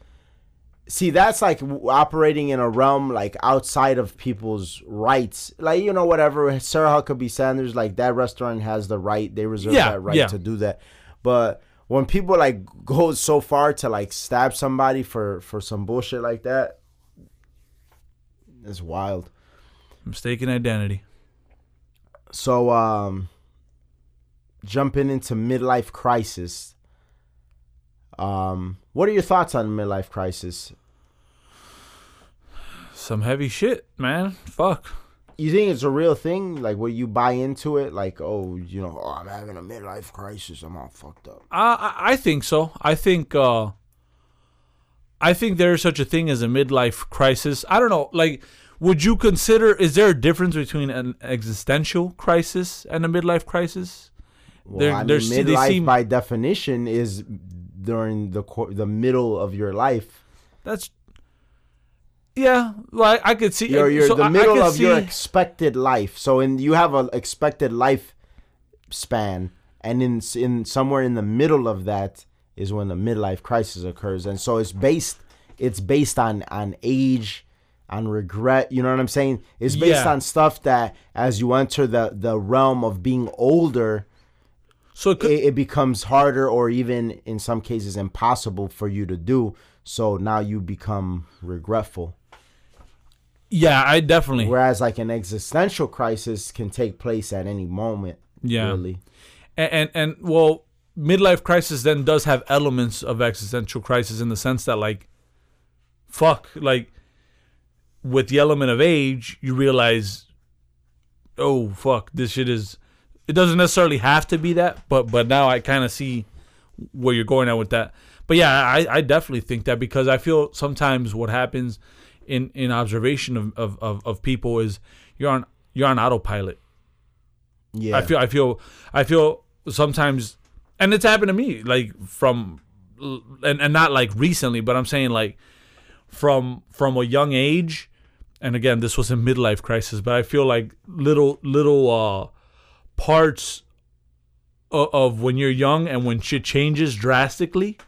[SPEAKER 1] See, that's like operating in a realm like outside of people's rights. Like you know, whatever Sarah Huckabee Sanders, like that restaurant has the right; they reserve
[SPEAKER 2] Yeah,
[SPEAKER 1] that right
[SPEAKER 2] yeah.
[SPEAKER 1] to do that. But when people like go so far to like stab somebody for for some bullshit like that, it's wild.
[SPEAKER 2] Mistaken identity.
[SPEAKER 1] So um jumping into midlife crisis. Um what are your thoughts on midlife crisis?
[SPEAKER 2] Some heavy shit, man. Fuck.
[SPEAKER 1] You think it's a real thing? Like will you buy into it? Like, oh, you know, oh, I'm having a midlife crisis. I'm all fucked up.
[SPEAKER 2] I I- think so. I think uh I think there's such a thing as a midlife crisis. I don't know. Like, would you consider? Is there a difference between an existential crisis and a midlife crisis?
[SPEAKER 1] Well,
[SPEAKER 2] They're-
[SPEAKER 1] I mean,
[SPEAKER 2] they're- they
[SPEAKER 1] midlife
[SPEAKER 2] seem-
[SPEAKER 1] by definition is during the the middle of your life.
[SPEAKER 2] That's yeah. Like I could see.
[SPEAKER 1] You're, you're
[SPEAKER 2] so
[SPEAKER 1] the middle of your expected life. So in you have an expected life span, and in in somewhere in the middle of that is when the midlife crisis occurs, and so it's based it's based on on age, on regret. You know what I'm saying? It's based
[SPEAKER 2] Yeah.
[SPEAKER 1] on stuff that as you enter the the realm of being older,
[SPEAKER 2] So it could,
[SPEAKER 1] it, it becomes harder or even in some cases impossible for you to do. So now you become regretful.
[SPEAKER 2] yeah, I definitely.
[SPEAKER 1] Whereas like an existential crisis can take place at any moment.
[SPEAKER 2] Yeah.
[SPEAKER 1] Really.
[SPEAKER 2] and, and and well midlife crisis then does have elements of existential crisis in the sense that like fuck like with the element of age you realize oh fuck this shit is it doesn't necessarily have to be that but but now i kind of see where you're going at with that but yeah i i definitely think that because i feel sometimes what happens in in observation of of, of, of people is you're on you're on autopilot
[SPEAKER 1] Yeah.
[SPEAKER 2] I feel I feel I feel sometimes and it's happened to me like from and, and not like recently but I'm saying like from from a young age and again this was a midlife crisis but I feel like little little uh parts of, of when you're young and when shit changes drastically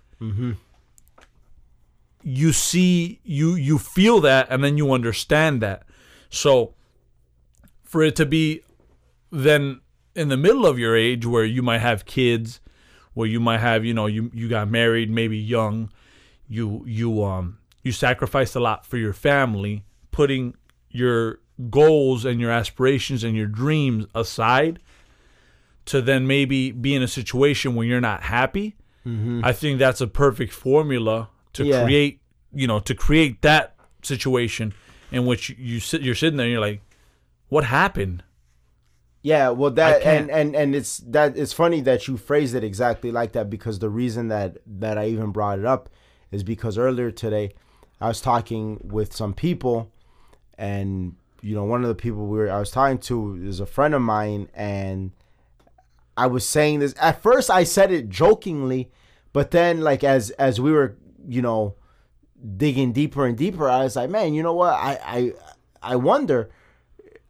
[SPEAKER 2] you see you you feel that and then you understand that. So for it to be then in the middle of your age where you might have kids where you might have you know you you got married maybe young you you um you sacrificed a lot for your family putting your goals and your aspirations and your dreams aside to then maybe be in a situation where you're not happy mm-hmm. i think that's a perfect formula to
[SPEAKER 1] Yeah.
[SPEAKER 2] create you know to create that situation in which you sit you're sitting there and you're like what happened
[SPEAKER 1] Yeah, well that and, and and it's that it's funny that you phrased it exactly like that because the reason that that I even brought it up is because earlier today I was talking with some people and you know one of the people we were I was talking to is a friend of mine and I was saying this. At first I said it jokingly but then like as as we were you know digging deeper and deeper I was like man you know what? I I I wonder.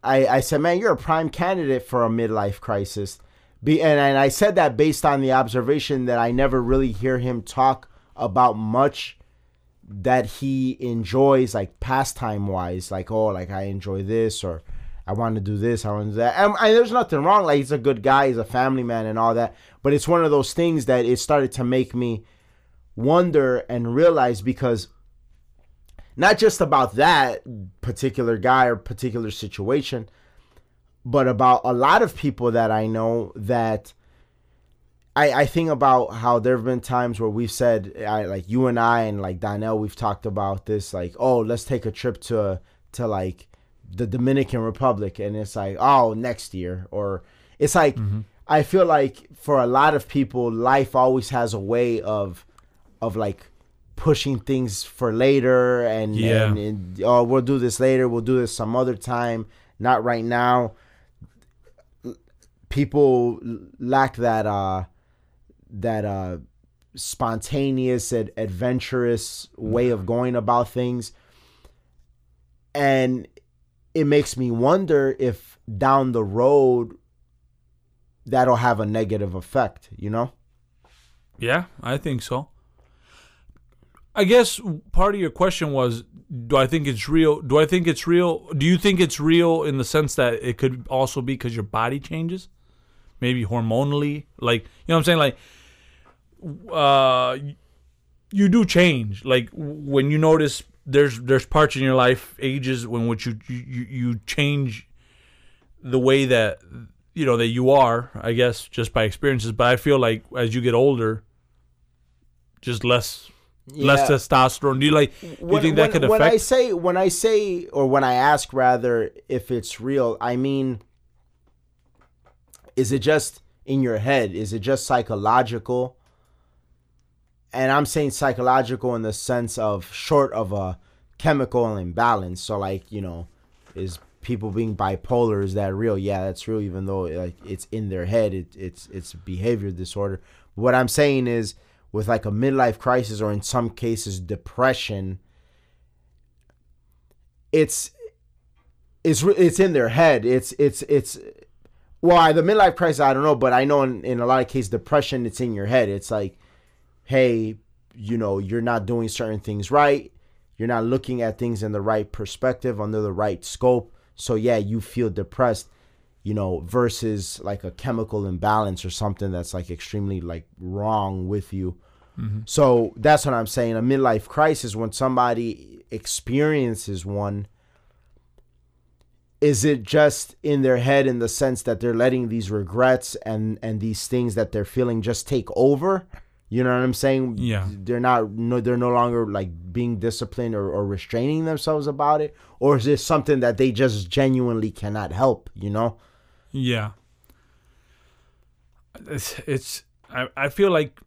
[SPEAKER 1] I, I said, man, you're a prime candidate for a midlife crisis. Be, and, and I said that based on the observation that I never really hear him talk about much that he enjoys like pastime wise like oh like i enjoy this or i want to do this i want to do that. And, and there's nothing wrong like he's a good guy he's a family man and all that but it's one of those things that it started to make me wonder and realize because not just about that particular guy or particular situation but about a lot of people that i know that I, I think about how there have been times where we've said I like you and I and like Donnell we've talked about this like oh let's take a trip to to like the Dominican Republic and it's like oh next year or it's like I feel like for a lot of people life always has a way of of like pushing things for later and,
[SPEAKER 2] Yeah.
[SPEAKER 1] and, and oh we'll do this later we'll do this some other time not right now. People lack that uh that uh spontaneous and adventurous way of going about things. And it makes me wonder if down the road that'll have a negative effect you know
[SPEAKER 2] Yeah, I think so. I guess part of your question was do I think it's real? Do I think it's real? Do you think it's real in the sense that it could also be because your body changes? Maybe hormonally? Like, you know what I'm saying? Like, uh, you do change. Like, when you notice there's there's parts in your life, ages, when which you, you, you change the way that you know that you are i guess just by experiences but i feel like as you get older just less less testosterone do you like do you
[SPEAKER 1] when,
[SPEAKER 2] think that
[SPEAKER 1] when-
[SPEAKER 2] could
[SPEAKER 1] when I say when I say or when I ask rather if it's real, I mean is it just in your head? Is it just psychological? And I'm saying psychological in the sense of short of a chemical imbalance. So like, you know, is people being bipolar is that real? Yeah, that's real even though like it's in their head, it, it's it's behavior disorder. What I'm saying is with like a midlife crisis or in some cases depression it's it's it's in their head it's it's it's well the midlife crisis i don't know but i know in, in a lot of cases depression it's in your head it's like hey you know you're not doing certain things right. You're not looking at things in the right perspective under the right scope. So yeah you feel depressed you know versus like a chemical imbalance or something that's like extremely like wrong with you. Mm-hmm. So that's what i'm saying. A midlife crisis when somebody experiences one is it just in their head in the sense that they're letting these regrets and and these things that they're feeling just take over you know what i'm saying?
[SPEAKER 2] Yeah.
[SPEAKER 1] they're not no they're no longer like being disciplined or, or restraining themselves about it? Or is it something that they just genuinely cannot help you know?
[SPEAKER 2] Yeah. It's, it's I, I feel like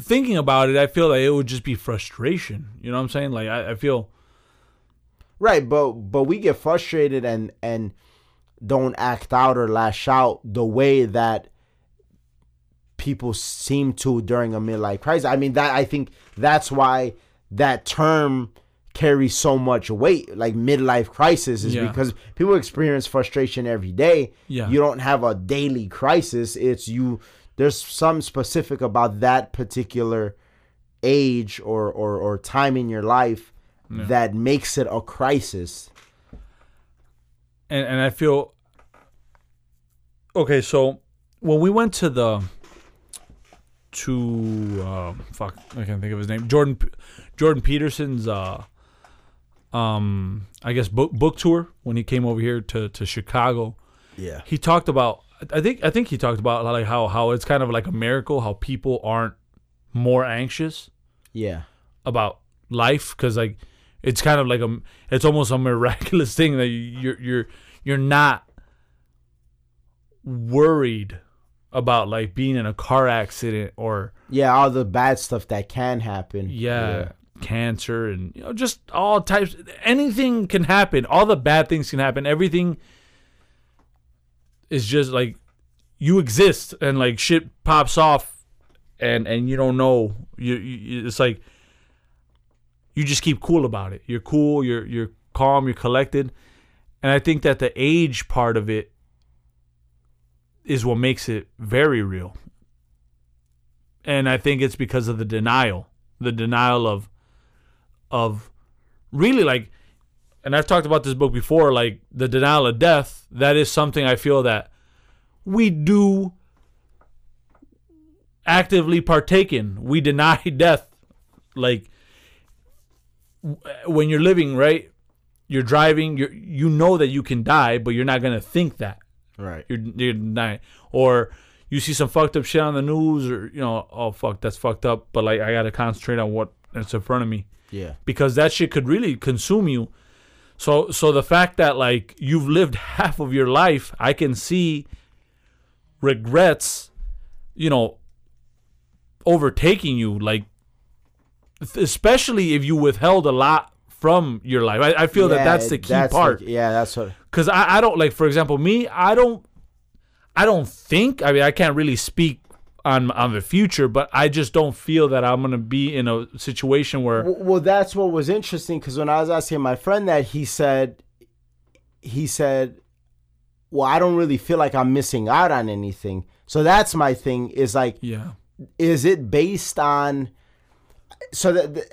[SPEAKER 2] thinking about it i feel like it would just be frustration. You know what i'm saying? Like i, I feel
[SPEAKER 1] right but but we get frustrated and and don't act out or lash out the way that people seem to during a midlife crisis i mean that i think that's why that term carries so much weight like midlife crisis is
[SPEAKER 2] Yeah.
[SPEAKER 1] because people experience frustration every day
[SPEAKER 2] Yeah.
[SPEAKER 1] you don't have a daily crisis it's you there's some specific about that particular age or or, or time in your life that makes it a crisis
[SPEAKER 2] and and I feel okay. So when we went to the to uh, fuck, I can't think of his name. Jordan Jordan Peterson's uh um I guess book book tour when he came over here to to Chicago.
[SPEAKER 1] yeah
[SPEAKER 2] He talked about I think I think he talked about like how how it's kind of like a miracle how people aren't more anxious
[SPEAKER 1] yeah
[SPEAKER 2] about life because like it's kind of like a it's almost a miraculous thing that you're you're you're not worried about like being in a car accident or
[SPEAKER 1] yeah all the bad stuff that can happen.
[SPEAKER 2] Yeah, cancer and you know just all types anything can happen. All the bad things can happen. Everything is just like you exist and like shit pops off and and you don't know. You, you it's like you just keep cool about it. You're cool you're you're calm you're collected. And i think that the age part of it is what makes it very real and i think it's because of the denial the denial of of really like and I've talked about this book before, like the denial of death, that is something I feel that we do actively partake in. We deny death. Like when you're living, right? You're driving, you you know that you can die, but you're not gonna think that
[SPEAKER 1] Right.
[SPEAKER 2] you're you're denying. Or you see some fucked up shit on the news, or you know, oh fuck, that's fucked up. But like, I gotta concentrate on what is in front of me
[SPEAKER 1] Yeah.
[SPEAKER 2] because that shit could really consume you. So so the fact that like you've lived half of your life, I can see regrets, you know, overtaking you. Like especially if you withheld a lot from your life. I, I feel that that's the key part
[SPEAKER 1] yeah, that's what.
[SPEAKER 2] Because I, I don't like for example me i don't i don't think i mean i can't really speak on on the future but i just don't feel that i'm gonna be in a situation where
[SPEAKER 1] Well, that's what was interesting because when I was asking my friend that, he said, he said, "Well, I don't really feel like I'm missing out on anything." So that's my thing. Is like,
[SPEAKER 2] yeah
[SPEAKER 1] is it based on? So that the,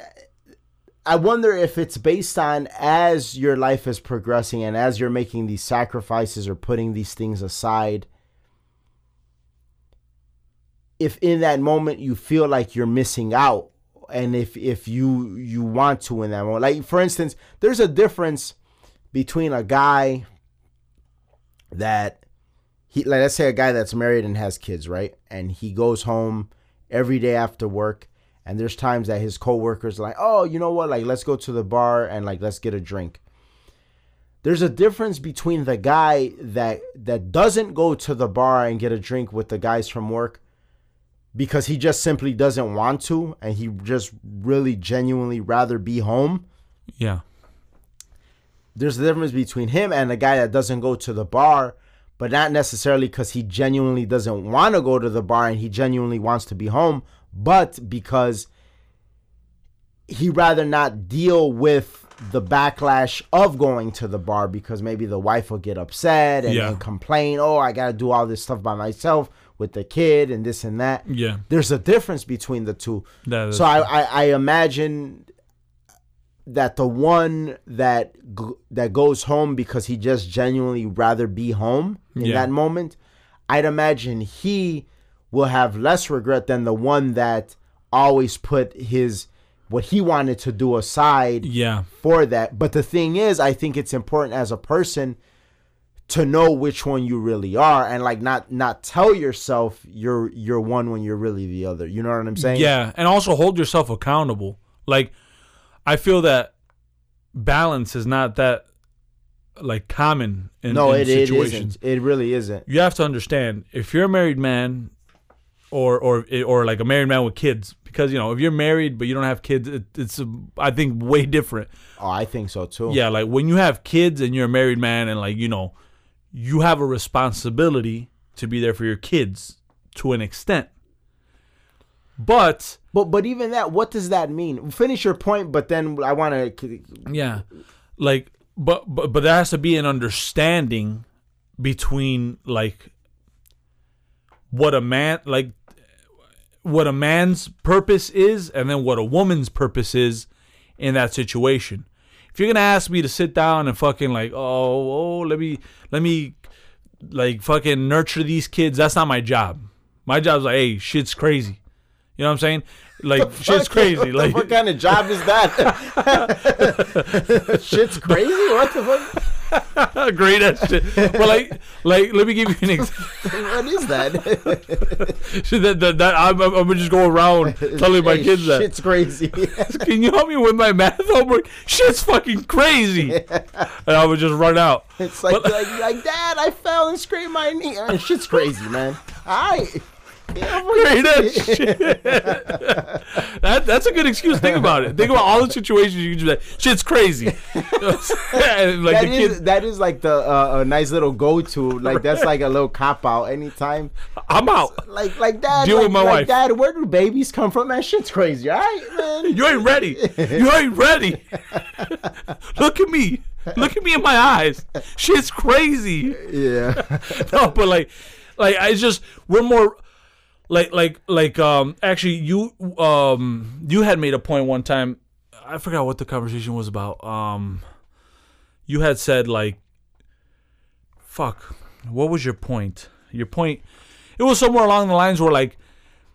[SPEAKER 1] I wonder if it's based on as your life is progressing and as you're making these sacrifices or putting these things aside. If in that moment you feel like you're missing out, and if if you you want to in that moment, like for instance, there's a difference between a guy that he like let's say a guy that's married and has kids, right? And he goes home every day after work and there's times that his coworkers are like, "Oh, you know what? Like let's go to the bar and like let's get a drink." There's a difference between the guy that that doesn't go to the bar and get a drink with the guys from work because he just simply doesn't want to and he just really genuinely rather be home
[SPEAKER 2] yeah
[SPEAKER 1] there's a difference between him and a guy that doesn't go to the bar, but not necessarily because he genuinely doesn't want to go to the bar and he genuinely wants to be home, but because he rather not deal with the backlash of going to the bar because maybe the wife will get upset and,
[SPEAKER 2] Yeah.
[SPEAKER 1] and complain, oh, I got to do all this stuff by myself with the kid and this and that.
[SPEAKER 2] yeah
[SPEAKER 1] There's a difference between the two.
[SPEAKER 2] that
[SPEAKER 1] So I, I, I imagine that the one that that goes home because he just genuinely rather be home in
[SPEAKER 2] Yeah.
[SPEAKER 1] that moment, I'd imagine he will have less regret than the one that always put his what he wanted to do aside
[SPEAKER 2] yeah
[SPEAKER 1] for that. But the thing is, I think it's important as a person to know which one you really are and like not not tell yourself you're you're one when you're really the other. You know what I'm saying?
[SPEAKER 2] yeah and also hold yourself accountable like i feel that balance is not that like common in,
[SPEAKER 1] No,
[SPEAKER 2] in
[SPEAKER 1] it, it
[SPEAKER 2] situations
[SPEAKER 1] isn't. It really isn't.
[SPEAKER 2] you have to understand if you're a married man or or or like a married man with kids because you know if you're married but you don't have kids it, it's i think way different
[SPEAKER 1] Oh, I think so too.
[SPEAKER 2] yeah like when you have kids and you're a married man and like you know you have a responsibility to be there for your kids to an extent but
[SPEAKER 1] But but even that, what does that mean? Finish your point, but then I want to.
[SPEAKER 2] yeah like but but but there has to be an understanding between like what a man like what a man's purpose is and then what a woman's purpose is in that situation if you're gonna ask me to sit down and fucking like oh oh let me let me like fucking nurture these kids that's not my job my job's like hey shit's crazy you know what i'm saying like shit's crazy like
[SPEAKER 1] what kind of job is that? Shit's crazy. What the fuck?
[SPEAKER 2] great shit. But like, like, let me give you an example.
[SPEAKER 1] What is that?
[SPEAKER 2] that, that, that I'm, I'm gonna just go around telling my
[SPEAKER 1] Hey,
[SPEAKER 2] kids that.
[SPEAKER 1] Shit's crazy.
[SPEAKER 2] Can you help me with my math homework? Shit's fucking crazy. And I would just run out.
[SPEAKER 1] it's like, like like Dad, I fell and scraped my knee. Shit's crazy, man. I.
[SPEAKER 2] Great ass shit. that, that's a good excuse. Think about it. Think about all the situations you can do that. Shit's crazy. Like
[SPEAKER 1] That is
[SPEAKER 2] kid,
[SPEAKER 1] that is like the uh, a nice little go to. Like that's like a little cop out anytime.
[SPEAKER 2] I'm out.
[SPEAKER 1] Like like dad.
[SPEAKER 2] Deal
[SPEAKER 1] like,
[SPEAKER 2] with my
[SPEAKER 1] like,
[SPEAKER 2] wife.
[SPEAKER 1] Dad, where do babies come from? Man, shit's crazy. All right, man.
[SPEAKER 2] You ain't ready. You ain't ready. Look at me. Look at me in my eyes. Shit's crazy.
[SPEAKER 1] Yeah.
[SPEAKER 2] no, but like, like I just we're more like like like um actually you um you had made a point one time. I forgot what the conversation was about. Um, you had said like, fuck, what was your point? Your point, it was somewhere along the lines where like,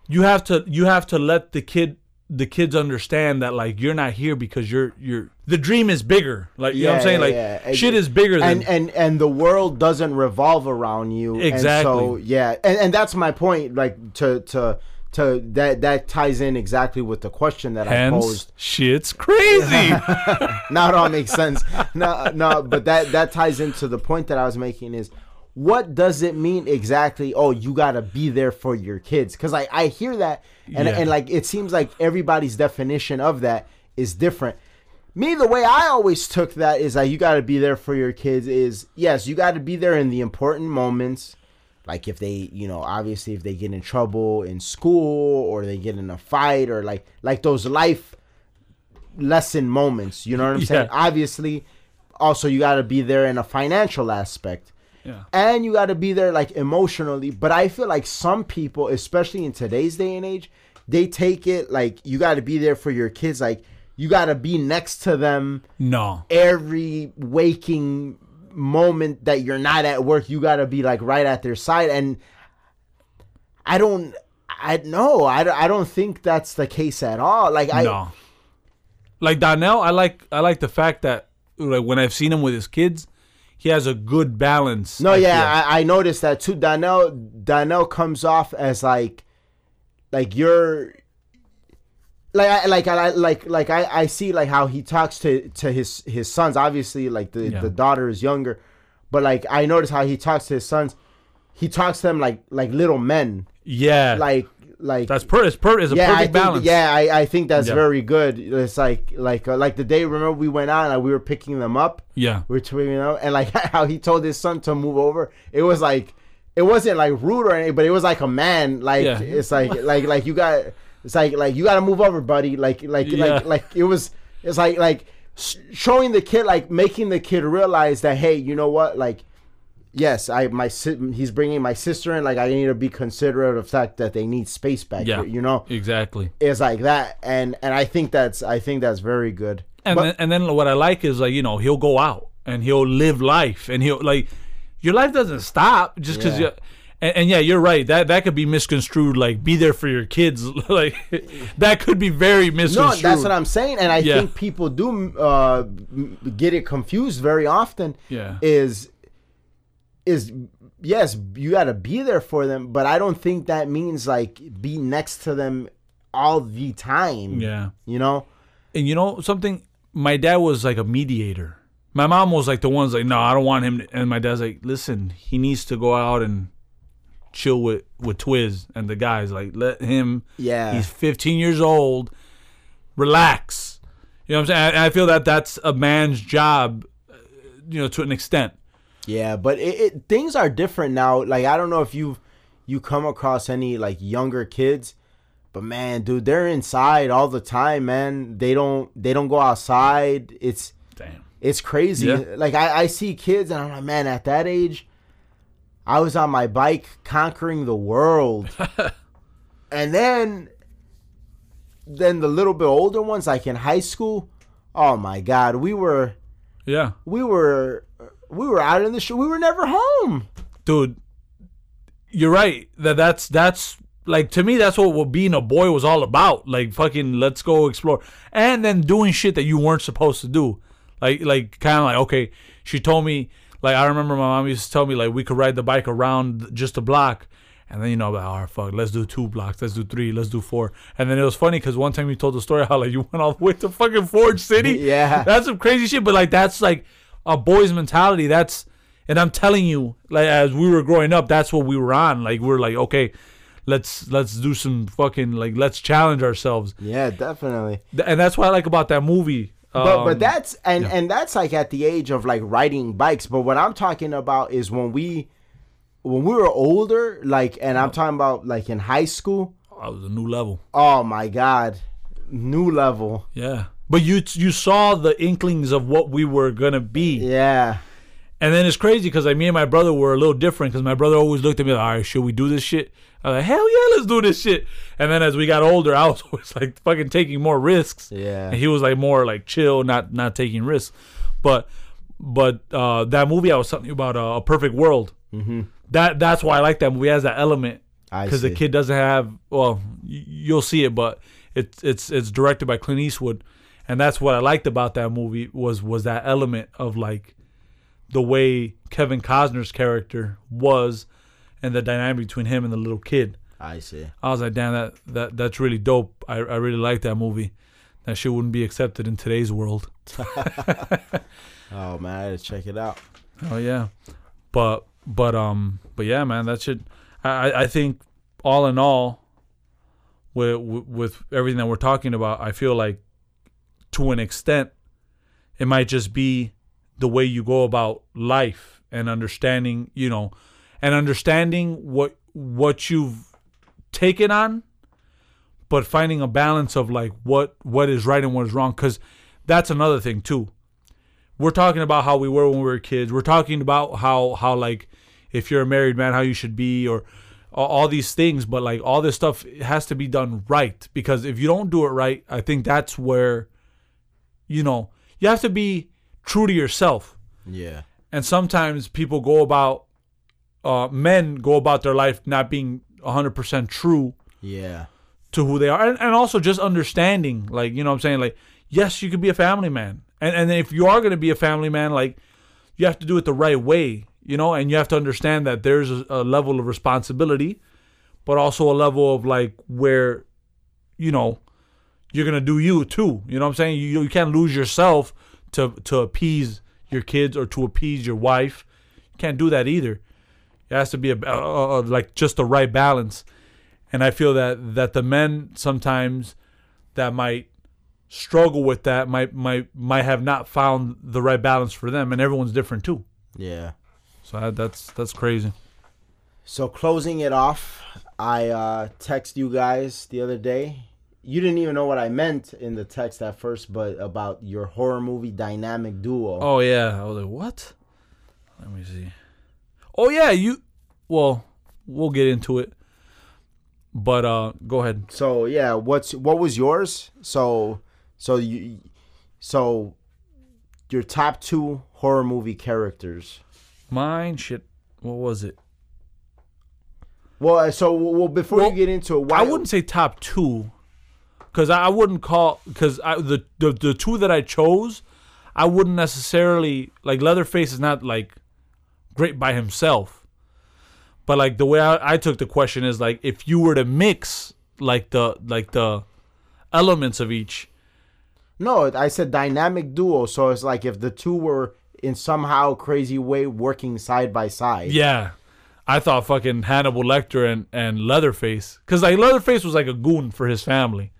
[SPEAKER 2] you have to you have to let the kid the kids understand that like you're not here because you're you're the dream is bigger. Like you know what I'm saying?
[SPEAKER 1] yeah,
[SPEAKER 2] Like
[SPEAKER 1] yeah.
[SPEAKER 2] Shit is bigger than
[SPEAKER 1] and and and the world doesn't revolve around you
[SPEAKER 2] Exactly.
[SPEAKER 1] and so yeah and, and that's my point like to to to that that ties in exactly with the question that i posed
[SPEAKER 2] shit's crazy.
[SPEAKER 1] now it all makes sense no no but that that ties into the point that i was making is what does it mean exactly oh you gotta be there for your kids because i i hear that and
[SPEAKER 2] Yeah.
[SPEAKER 1] and like it seems like everybody's definition of that is different. Me the way i always took that is like you got to be there for your kids is yes you got to be there in the important moments. Like if they you know obviously if they get in trouble in school or they get in a fight or like like those life lesson moments you know what i'm saying? Obviously also you got to be there in a financial aspect
[SPEAKER 2] yeah.
[SPEAKER 1] and you got to be there like emotionally but i feel like some people especially in today's day and age they take it like you got to be there for your kids like you got to be next to them
[SPEAKER 2] No.
[SPEAKER 1] every waking moment that you're not at work you got to be like right at their side and i don't i no I, don't- I don't think that's the case at all like i
[SPEAKER 2] no. Like Donnell, I like I like the fact that like when I've seen him with his kids, he has a good balance.
[SPEAKER 1] No,
[SPEAKER 2] I
[SPEAKER 1] yeah, I, I noticed that too. Donnell Donnell comes off as like, like you're, like I like I like like I, I see like how he talks to to his his sons. Obviously, like the
[SPEAKER 2] Yeah.
[SPEAKER 1] the daughter is younger, but like I notice how he talks to his sons. He talks to them like like little men,
[SPEAKER 2] yeah.
[SPEAKER 1] like like
[SPEAKER 2] that's per it's per it's a
[SPEAKER 1] yeah, I
[SPEAKER 2] perfect
[SPEAKER 1] think,
[SPEAKER 2] balance.
[SPEAKER 1] yeah, I, I think that's
[SPEAKER 2] Yeah.
[SPEAKER 1] very good. It's like like uh, like the day remember we went out and we were picking them up
[SPEAKER 2] yeah.
[SPEAKER 1] we're tweeting you know, and like how he told his son to move over. It was like it wasn't like rude or anything, but it was like a man. Like
[SPEAKER 2] Yeah.
[SPEAKER 1] it's like like like you got it's like like you got to move over, buddy. Like like
[SPEAKER 2] Yeah.
[SPEAKER 1] like like it was. It's like like showing the kid like making the kid realize that hey, you know what, like. Yes, I my si- he's bringing my sister in. Like I need to be considerate of the fact that they need space back
[SPEAKER 2] Yeah.
[SPEAKER 1] here. You know,
[SPEAKER 2] Exactly.
[SPEAKER 1] it's like that, and and I think that's I think that's very good.
[SPEAKER 2] And
[SPEAKER 1] But-
[SPEAKER 2] then, and then what I like is like you know he'll go out and he'll live life and he'll like your life doesn't stop just because
[SPEAKER 1] Yeah.
[SPEAKER 2] you. And, and yeah, you're right. That that could be misconstrued. Like, be there for your kids. like, that could be very misconstrued.
[SPEAKER 1] No, that's what I'm saying, and I
[SPEAKER 2] Yeah.
[SPEAKER 1] think people do uh, get it confused very often.
[SPEAKER 2] Yeah.
[SPEAKER 1] is is yes, you got to be there for them, but I don't think that means like be next to them all the time.
[SPEAKER 2] Yeah.
[SPEAKER 1] you know.
[SPEAKER 2] And you know something? My dad was like a mediator. My mom was like the ones like, no, I don't want him. To, and my dad's like, listen, he needs to go out and chill with with Twiz and the guys. Like, let him.
[SPEAKER 1] Yeah.
[SPEAKER 2] He's 15 years old. Relax. You know what I'm saying? I, I feel that that's a man's job. uh, You know, to an extent.
[SPEAKER 1] Yeah, but it, it things are different now. Like I don't know if you you come across any like younger kids, but man, dude, they're inside all the time, man. They don't they don't go outside. It's
[SPEAKER 2] Damn.
[SPEAKER 1] it's crazy.
[SPEAKER 2] Yeah.
[SPEAKER 1] Like I, I see kids and I'm like, man, at that age, I was on my bike conquering the world. and then then the little bit older ones, like in high school, oh my god, we were
[SPEAKER 2] Yeah,
[SPEAKER 1] we were we were out in the show. We were never home.
[SPEAKER 2] dude. You're right. That that's that's like to me that's what, what being a boy was all about. Like fucking let's go explore, and then doing shit that you weren't supposed to do. Like like kind of like okay, she told me like I remember my mom used to tell me like we could ride the bike around just a block. And then you know, like, right, fuck, let's do two blocks, let's do three, let's do four. And then it was funny because one time you told the story how like you went all the way to fucking Ford City.
[SPEAKER 1] Yeah.
[SPEAKER 2] that's some crazy shit. But like that's like a boy's mentality. That's and I'm telling you, like as we were growing up, that's what we were on. Like we're like, okay, let's let's do some fucking like let's challenge ourselves.
[SPEAKER 1] Yeah, definitely.
[SPEAKER 2] Th- And that's what I like about that movie.
[SPEAKER 1] But
[SPEAKER 2] Um,
[SPEAKER 1] but that's and
[SPEAKER 2] yeah.
[SPEAKER 1] and that's like at the age of like riding bikes. But what I'm talking about is when we when we were older, like, and I'm talking about like in high school.
[SPEAKER 2] I was a new level.
[SPEAKER 1] Oh my god, new level.
[SPEAKER 2] Yeah. But you you saw the inklings of what we were gonna be,
[SPEAKER 1] Yeah,
[SPEAKER 2] and then it's crazy because like me and my brother were a little different because my brother always looked at me like, all right, should we do this shit? I was like, hell yeah, let's do this shit. And then as we got older, I was always like fucking taking more risks.
[SPEAKER 1] Yeah.
[SPEAKER 2] And he was like more like chill, not not taking risks. But but uh, that movie I was telling you about, uh, A Perfect World. Mm-hmm. That that's why I like that movie. It has that element because the kid doesn't have. Well, y- you'll see it, but it's it's it's directed by Clint Eastwood, and that's what I liked about that movie was was that element of like the way Kevin Costner's character was, and the dynamic between him and the little kid.
[SPEAKER 1] I see.
[SPEAKER 2] I was like, damn, that, that that's really dope. I, I really like that movie. That shit wouldn't be accepted in today's world.
[SPEAKER 1] Oh man, I gotta check it out.
[SPEAKER 2] Oh yeah, but but um but yeah, man, that should. I I- I think all in all, with with everything that we're talking about, I feel like to an extent, it might just be the way you go about life and understanding, you know, and understanding what what you've taken on, but finding a balance of like what what is right and what is wrong, because that's another thing too we're talking about how we were when we were kids. We're talking about how how like if you're a married man, how you should be, or all these things. But like all this stuff has to be done right because if you don't do it right, I think that's where, you know, you have to be true to yourself.
[SPEAKER 1] Yeah.
[SPEAKER 2] And sometimes people go about, uh, men go about their life not being 100% true
[SPEAKER 1] Yeah.
[SPEAKER 2] to who they are and, and also just understanding like you know what i'm saying like yes you could be a family man and and if you are going to be a family man like you have to do it the right way you know and you have to understand that there's a, a level of responsibility but also a level of like where you know you're going to do you too you know what i'm saying you, you can't lose yourself to to appease your kids or to appease your wife you can't do that either it has to be a, a like just the right balance and I feel that that the men sometimes that might struggle with that might might might have not found the right balance for them, and everyone's different too.
[SPEAKER 1] Yeah.
[SPEAKER 2] So that, that's that's crazy.
[SPEAKER 1] So closing it off, I uh text you guys the other day. You didn't even know what I meant in the text at first, but about your horror movie dynamic duo.
[SPEAKER 2] Oh yeah, I was like, what? Let me see. Oh yeah, you. Well, we'll get into it, but uh, go ahead.
[SPEAKER 1] So yeah, what's what was yours? So so you so your top two horror movie characters.
[SPEAKER 2] Mine shit. What was it?
[SPEAKER 1] Well, so well before
[SPEAKER 2] Well,
[SPEAKER 1] you get into it, why
[SPEAKER 2] I wouldn't say top two, because I wouldn't call because the, the the two that I chose, I wouldn't necessarily like Leatherface is not like great by himself, but like the way I, I took the question is like if you were to mix like the like the elements of each,
[SPEAKER 1] No, I said dynamic duo. So it's like if the two were in somehow crazy way working side by side.
[SPEAKER 2] yeah. I thought fucking Hannibal Lecter and, and Leatherface, because like Leatherface was like a goon for his family.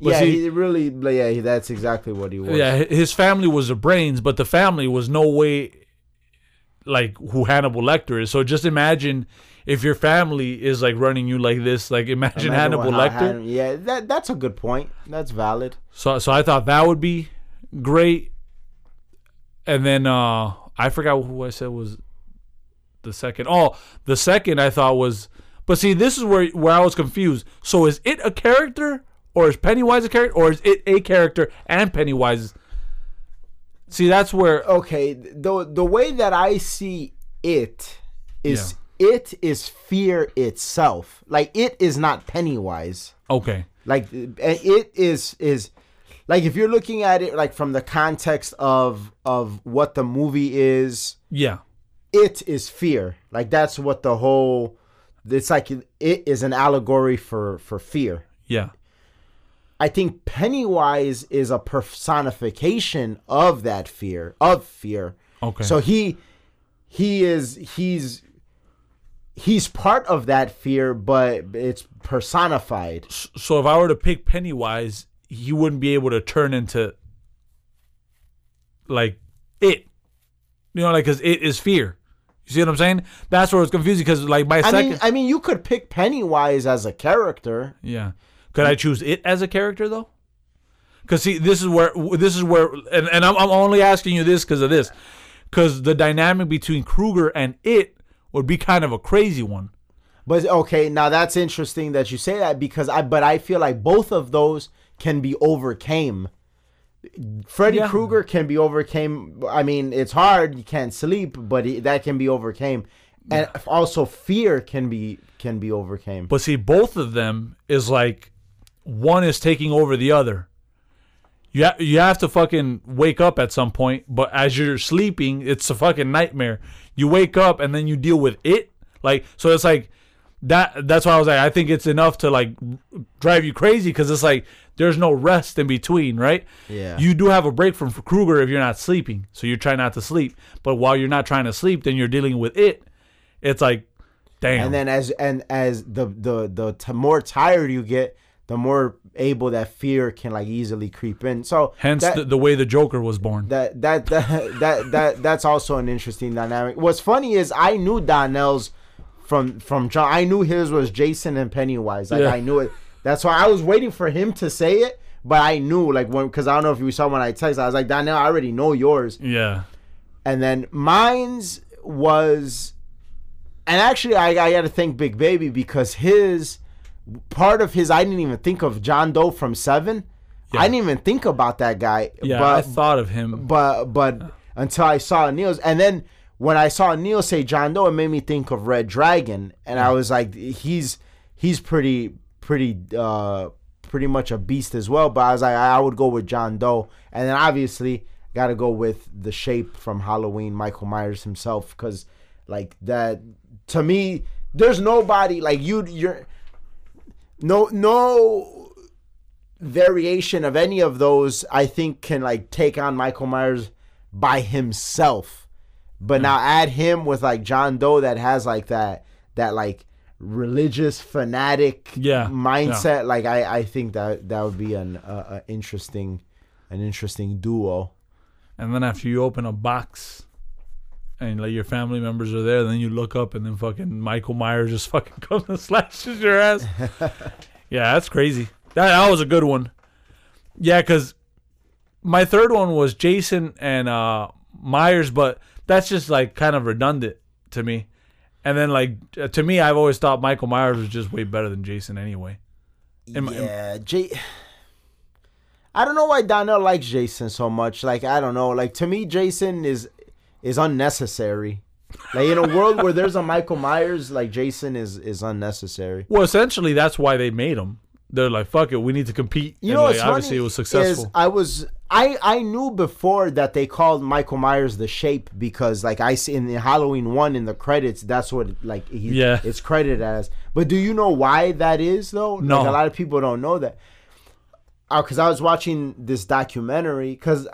[SPEAKER 1] Yeah,
[SPEAKER 2] see-
[SPEAKER 1] he really. Yeah, that's exactly what he was.
[SPEAKER 2] Yeah, his family was the brains, but the family was no way like who Hannibal Lecter is. So just imagine if your family is like running you like this. Like imagine,
[SPEAKER 1] Imagine
[SPEAKER 2] Hannibal Lecter.
[SPEAKER 1] Han- yeah, that that's a good point. That's valid.
[SPEAKER 2] so so I thought that would be great. And then uh I forgot who I said was the second. Oh, the second I thought was but see this is where where I was confused. So is it a character or is Pennywise a character or is it a character and Pennywise See that's where
[SPEAKER 1] Okay, the the way that I see it is it is fear itself. Like it is not Pennywise.
[SPEAKER 2] okay.
[SPEAKER 1] Like uh, it is is like if you're looking at it like from the context of of what the movie is,
[SPEAKER 2] Yeah.
[SPEAKER 1] it is fear. Like that's what the whole it's like it is an allegory for for fear.
[SPEAKER 2] Yeah.
[SPEAKER 1] I think Pennywise is a personification of that fear, of fear.
[SPEAKER 2] Okay.
[SPEAKER 1] So he he is he's he's part of that fear, but it's personified.
[SPEAKER 2] so if I were to pick Pennywise, he wouldn't be able to turn into like it. You know, like because it is fear. You see what I'm saying? That's where it's confusing because like my
[SPEAKER 1] I
[SPEAKER 2] second,
[SPEAKER 1] mean, I mean, you could pick Pennywise as a character.
[SPEAKER 2] yeah. Could I choose it as a character though? Because see, this is where this is where, and, and I'm, I'm only asking you this because of this, because the dynamic between Krueger and it would be kind of a crazy one.
[SPEAKER 1] But okay, now that's interesting that you say that because I but I feel like both of those can be overcame. Freddy
[SPEAKER 2] Yeah.
[SPEAKER 1] Krueger can be overcame. I mean, it's hard. You can't sleep, but it, that can be overcame, and also fear can be can be overcame.
[SPEAKER 2] But see, both of them is like one is taking over the other. You ha- you have to fucking wake up at some point, but as you're sleeping, it's a fucking nightmare. You wake up and then you deal with it. Like so, it's like that. That's why I was like, I think it's enough to like drive you crazy because it's like there's no rest in between, right?
[SPEAKER 1] Yeah.
[SPEAKER 2] You do have a break from Krueger if you're not sleeping, so you're trying not to sleep. But while you're not trying to sleep, then you're dealing with it. It's like, damn.
[SPEAKER 1] and then as and as the the the t- more tired you get, the more able that fear can like easily creep in. So
[SPEAKER 2] Hence
[SPEAKER 1] that,
[SPEAKER 2] the, the way the Joker was born.
[SPEAKER 1] that that that that that that's also an interesting dynamic. What's funny is I knew Donnell's from from John. I knew his was Jason and Pennywise. Like
[SPEAKER 2] Yeah.
[SPEAKER 1] I knew it. That's why I was waiting for him to say it. But I knew like when because I don't know if you saw when I texted. I was like Donnell, I already know yours.
[SPEAKER 2] yeah.
[SPEAKER 1] And then mine's was, and actually I, I got to thank Big Baby because his part of his I didn't even think of John Doe from Seven.
[SPEAKER 2] Yeah.
[SPEAKER 1] I didn't even think about that guy.
[SPEAKER 2] Yeah,
[SPEAKER 1] but,
[SPEAKER 2] I thought of him.
[SPEAKER 1] but but until I saw Neil's, and then when I saw Neil say John Doe, it made me think of Red Dragon, and I was like, he's he's pretty pretty uh pretty much a beast as well. But I was like, I would go with John Doe, and then obviously got to go with the shape from Halloween, Michael Myers himself, because like that to me, there's nobody like you. You're no no variation of any of those I think can like take on Michael Myers by himself. But now add him with like John Doe that has like that that like religious fanatic
[SPEAKER 2] Yeah,
[SPEAKER 1] mindset. Like I I think that that would be an uh, interesting an interesting duo.
[SPEAKER 2] And then after you open a box and like your family members are there, then you look up and then fucking Michael Myers just fucking comes and slashes your ass. yeah, that's crazy. That, that was a good one. Yeah, because my third one was Jason and uh, Myers, but that's just like kind of redundant to me. And then like uh, to me, I've always thought Michael Myers was just way better than Jason anyway. Am
[SPEAKER 1] yeah, J. I don't know why Donnell likes Jason so much. Like I don't know. Like to me, Jason is is unnecessary. Like in a world where there's a Michael Myers, like Jason is is unnecessary.
[SPEAKER 2] Well, essentially, that's why they made him. They're like, fuck it, we need to compete.
[SPEAKER 1] You
[SPEAKER 2] And,
[SPEAKER 1] know
[SPEAKER 2] like, obviously it was successful.
[SPEAKER 1] I was I I knew before that they called Michael Myers the Shape because like I see in the Halloween one in the credits that's what like he,
[SPEAKER 2] Yeah.
[SPEAKER 1] it's credited as. But do you know why that is though?
[SPEAKER 2] No.
[SPEAKER 1] like, a lot of people don't know that. Uh, because I was watching this documentary because.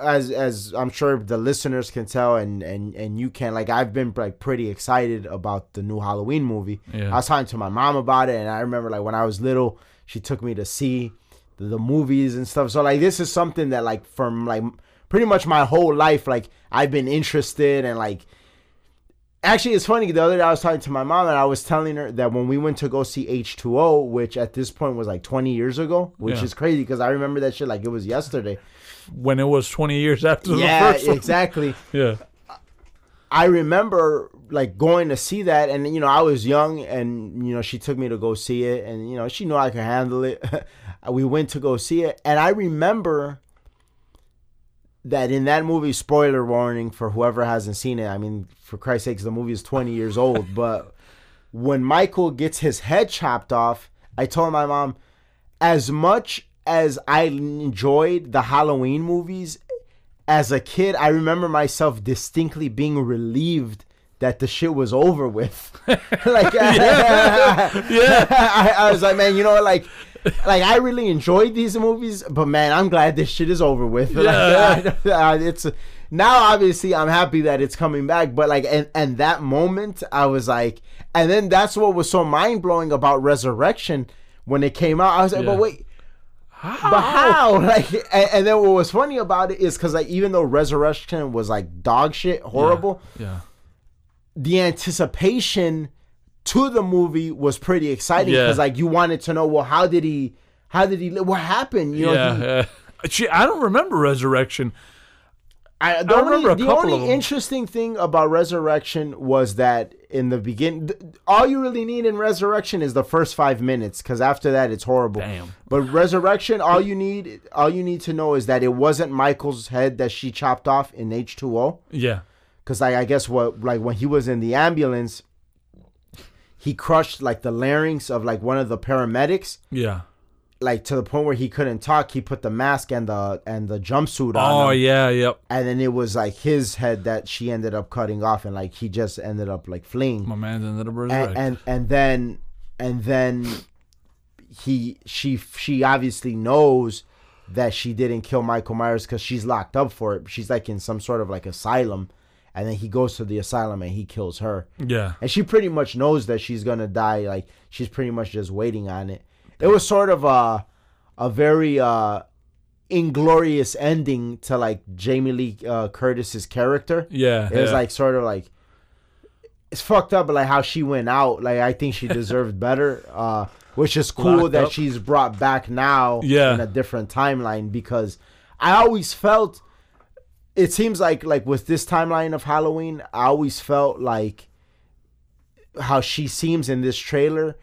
[SPEAKER 1] As as I'm sure the listeners can tell and and and you can like I've been like pretty excited about the new Halloween movie.
[SPEAKER 2] Yeah.
[SPEAKER 1] I was talking to my mom about it and I remember like when I was little she took me to see the, the movies and stuff. So like this is something that like from like pretty much my whole life like I've been interested and like actually it's funny the other day I was talking to my mom and I was telling her that when we went to go see H2O which at this point was like 20 years ago which
[SPEAKER 2] Yeah.
[SPEAKER 1] is crazy because I remember that shit like it was yesterday.
[SPEAKER 2] When it was 20 years after
[SPEAKER 1] yeah,
[SPEAKER 2] the first one.
[SPEAKER 1] exactly.
[SPEAKER 2] Yeah.
[SPEAKER 1] I remember like going to see that, and you know I was young, and you know she took me to go see it, and you know she knew I could handle it. we went to go see it, and I remember that in that movie, spoiler warning for whoever hasn't seen it. I mean, for Christ's sakes, the movie is twenty years old, but when Michael gets his head chopped off, I told my mom, as much as I enjoyed the Halloween movies, as a kid, I remember myself distinctly being relieved that the shit was over with. like, yeah, I, I was like, man, you know, like, like I really enjoyed these movies, but man, I'm glad this shit is over with. Like,
[SPEAKER 2] Yeah.
[SPEAKER 1] it's now obviously I'm happy that it's coming back, but like, and and that moment, I was like, and then that's what was so mind blowing about Resurrection when it came out. I was like,
[SPEAKER 2] Yeah.
[SPEAKER 1] but wait. But how? Like, and, and then what was funny about it is because like even though Resurrection was like dog shit, horrible,
[SPEAKER 2] Yeah.
[SPEAKER 1] the anticipation to the movie was pretty exciting
[SPEAKER 2] Yeah.
[SPEAKER 1] because like you wanted to know, well, how did he? How did he? What happened? You know,
[SPEAKER 2] yeah.
[SPEAKER 1] he-
[SPEAKER 2] yeah. Gee, I don't remember Resurrection.
[SPEAKER 1] I, the
[SPEAKER 2] I
[SPEAKER 1] only,
[SPEAKER 2] remember a
[SPEAKER 1] the
[SPEAKER 2] couple of
[SPEAKER 1] only interesting thing about Resurrection was that in the beginning, th- all you really need in Resurrection is the first five minutes, because after that it's horrible.
[SPEAKER 2] Damn.
[SPEAKER 1] But Resurrection, all you need, all you need to know is that it wasn't Michael's head that she chopped off in H two O.
[SPEAKER 2] Yeah.
[SPEAKER 1] Because like I guess what like when he was in the ambulance, he crushed like the larynx of like one of the paramedics,
[SPEAKER 2] Yeah.
[SPEAKER 1] Like to the point where he couldn't talk. He put the mask and the and the jumpsuit on.
[SPEAKER 2] Oh
[SPEAKER 1] him
[SPEAKER 2] yeah. Yep.
[SPEAKER 1] and then it was like his head that she ended up cutting off and like he just ended up like fleeing
[SPEAKER 2] My man's ended up
[SPEAKER 1] and, and and then and then he she she obviously knows that she didn't kill michael myers because she's locked up for it she's like in some sort of like asylum and then he goes to the asylum and he kills her
[SPEAKER 2] yeah.
[SPEAKER 1] and she pretty much knows that she's gonna die like she's pretty much just waiting on it it was sort of a a very uh inglorious ending to like jamie lee uh, curtis's character
[SPEAKER 2] Yeah.
[SPEAKER 1] it was like sort of like it's fucked up, but like how she went out. Like I think she deserved better. Uh, which is cool
[SPEAKER 2] Locked
[SPEAKER 1] that
[SPEAKER 2] up.
[SPEAKER 1] she's brought back now
[SPEAKER 2] Yeah.
[SPEAKER 1] in a different timeline because I always felt it seems like like with this timeline of Halloween, I always felt like how she seems in this trailer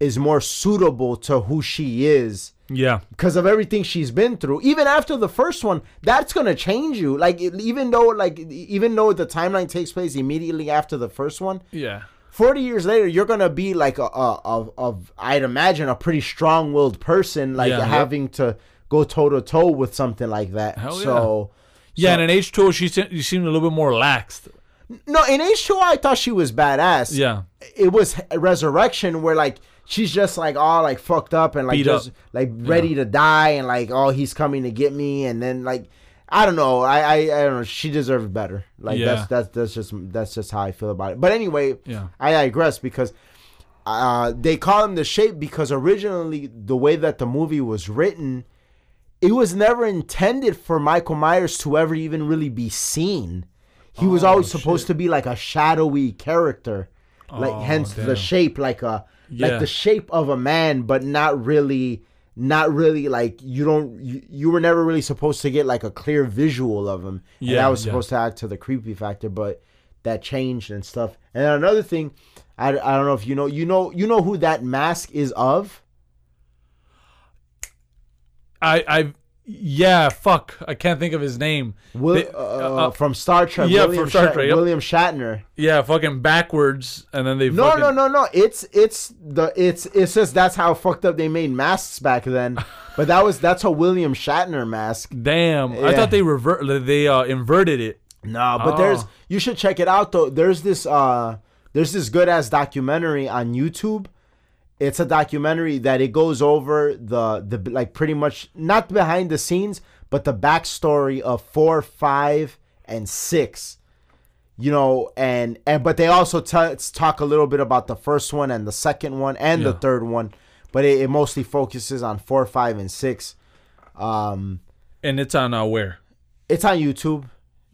[SPEAKER 1] is more suitable to who she is
[SPEAKER 2] yeah.
[SPEAKER 1] because of everything she's been through even after the first one that's gonna change you like even though like even though the timeline takes place immediately after the first one
[SPEAKER 2] Yeah.
[SPEAKER 1] 40 years later you're gonna be like a, a, a, a i'd imagine a pretty strong-willed person like
[SPEAKER 2] Yeah.
[SPEAKER 1] having to go toe-to-toe with something like that
[SPEAKER 2] Hell
[SPEAKER 1] so
[SPEAKER 2] Yeah,
[SPEAKER 1] so-
[SPEAKER 2] and in H two O, she se- seemed a little bit more laxed.
[SPEAKER 1] no in h2 i thought she was badass
[SPEAKER 2] Yeah.
[SPEAKER 1] it was resurrection where like she's just like all like fucked up and like
[SPEAKER 2] Beat
[SPEAKER 1] just
[SPEAKER 2] up.
[SPEAKER 1] like ready to die and like oh he's coming to get me. And then like I don't know. I I, I don't know. She deserved better. Like
[SPEAKER 2] Yeah.
[SPEAKER 1] that's that's that's just that's just how I feel about it. But anyway
[SPEAKER 2] Yeah.
[SPEAKER 1] I digress because uh they call him the shape because originally the way that the movie was written it was never intended for Michael Myers to ever even really be seen. He was
[SPEAKER 2] Oh,
[SPEAKER 1] always supposed to be like a shadowy character, like
[SPEAKER 2] Oh,
[SPEAKER 1] hence the shape, like a
[SPEAKER 2] Yeah.
[SPEAKER 1] like the shape of a man, but not really, not really like you don't you, you were never really supposed to get like a clear visual of him. and
[SPEAKER 2] Yeah,
[SPEAKER 1] that was
[SPEAKER 2] yeah.
[SPEAKER 1] supposed to add to the creepy factor, but that changed and stuff. And then another thing, I, I don't know if you know you know you know who that mask is of.
[SPEAKER 2] I I yeah. Fuck. I can't think of his name.
[SPEAKER 1] Will,
[SPEAKER 2] They-
[SPEAKER 1] uh,
[SPEAKER 2] uh,
[SPEAKER 1] from Star Trek.
[SPEAKER 2] yeah,
[SPEAKER 1] William
[SPEAKER 2] from Star
[SPEAKER 1] Shat-
[SPEAKER 2] Trek, yep.
[SPEAKER 1] William Shatner.
[SPEAKER 2] Yeah, fucking backwards, and then they
[SPEAKER 1] No,
[SPEAKER 2] fucking,
[SPEAKER 1] no, no, no. It's it's the it's it's just that's how fucked up they made masks back then. But that was that's a William Shatner mask.
[SPEAKER 2] Damn, I thought they revert. They uh inverted it.
[SPEAKER 1] No, but there's
[SPEAKER 2] Oh.
[SPEAKER 1] you should check it out though. There's this uh there's this good ass documentary on YouTube. It's a documentary that it goes over the the like pretty much not behind the scenes, but the backstory of four, five, and six. You know, and and but they also t- talk a little bit about the first one and the second one and the third one, but it, it mostly focuses on four, five, and six. Um,
[SPEAKER 2] And it's on uh, where?
[SPEAKER 1] it's on YouTube.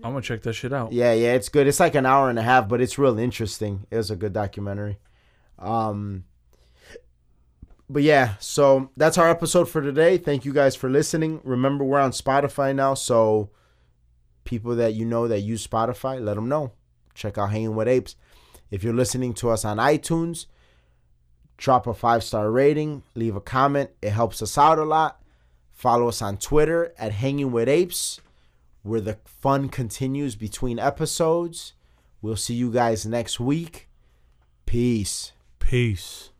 [SPEAKER 2] I'm gonna check that shit out.
[SPEAKER 1] Yeah, yeah, it's good. It's like an hour and a half, but it's real interesting. It was a good documentary. Um but yeah, so that's our episode for today. Thank you guys for listening. Remember we're on Spotify now, so people that you know that use Spotify, let them know. Check out Hanging with Apes. If you're listening to us on iTunes, drop a five-star rating, leave a comment. It helps us out a lot. Follow us on Twitter at Hanging with Apes where the fun continues between episodes. We'll see you guys next week. Peace.
[SPEAKER 2] Peace.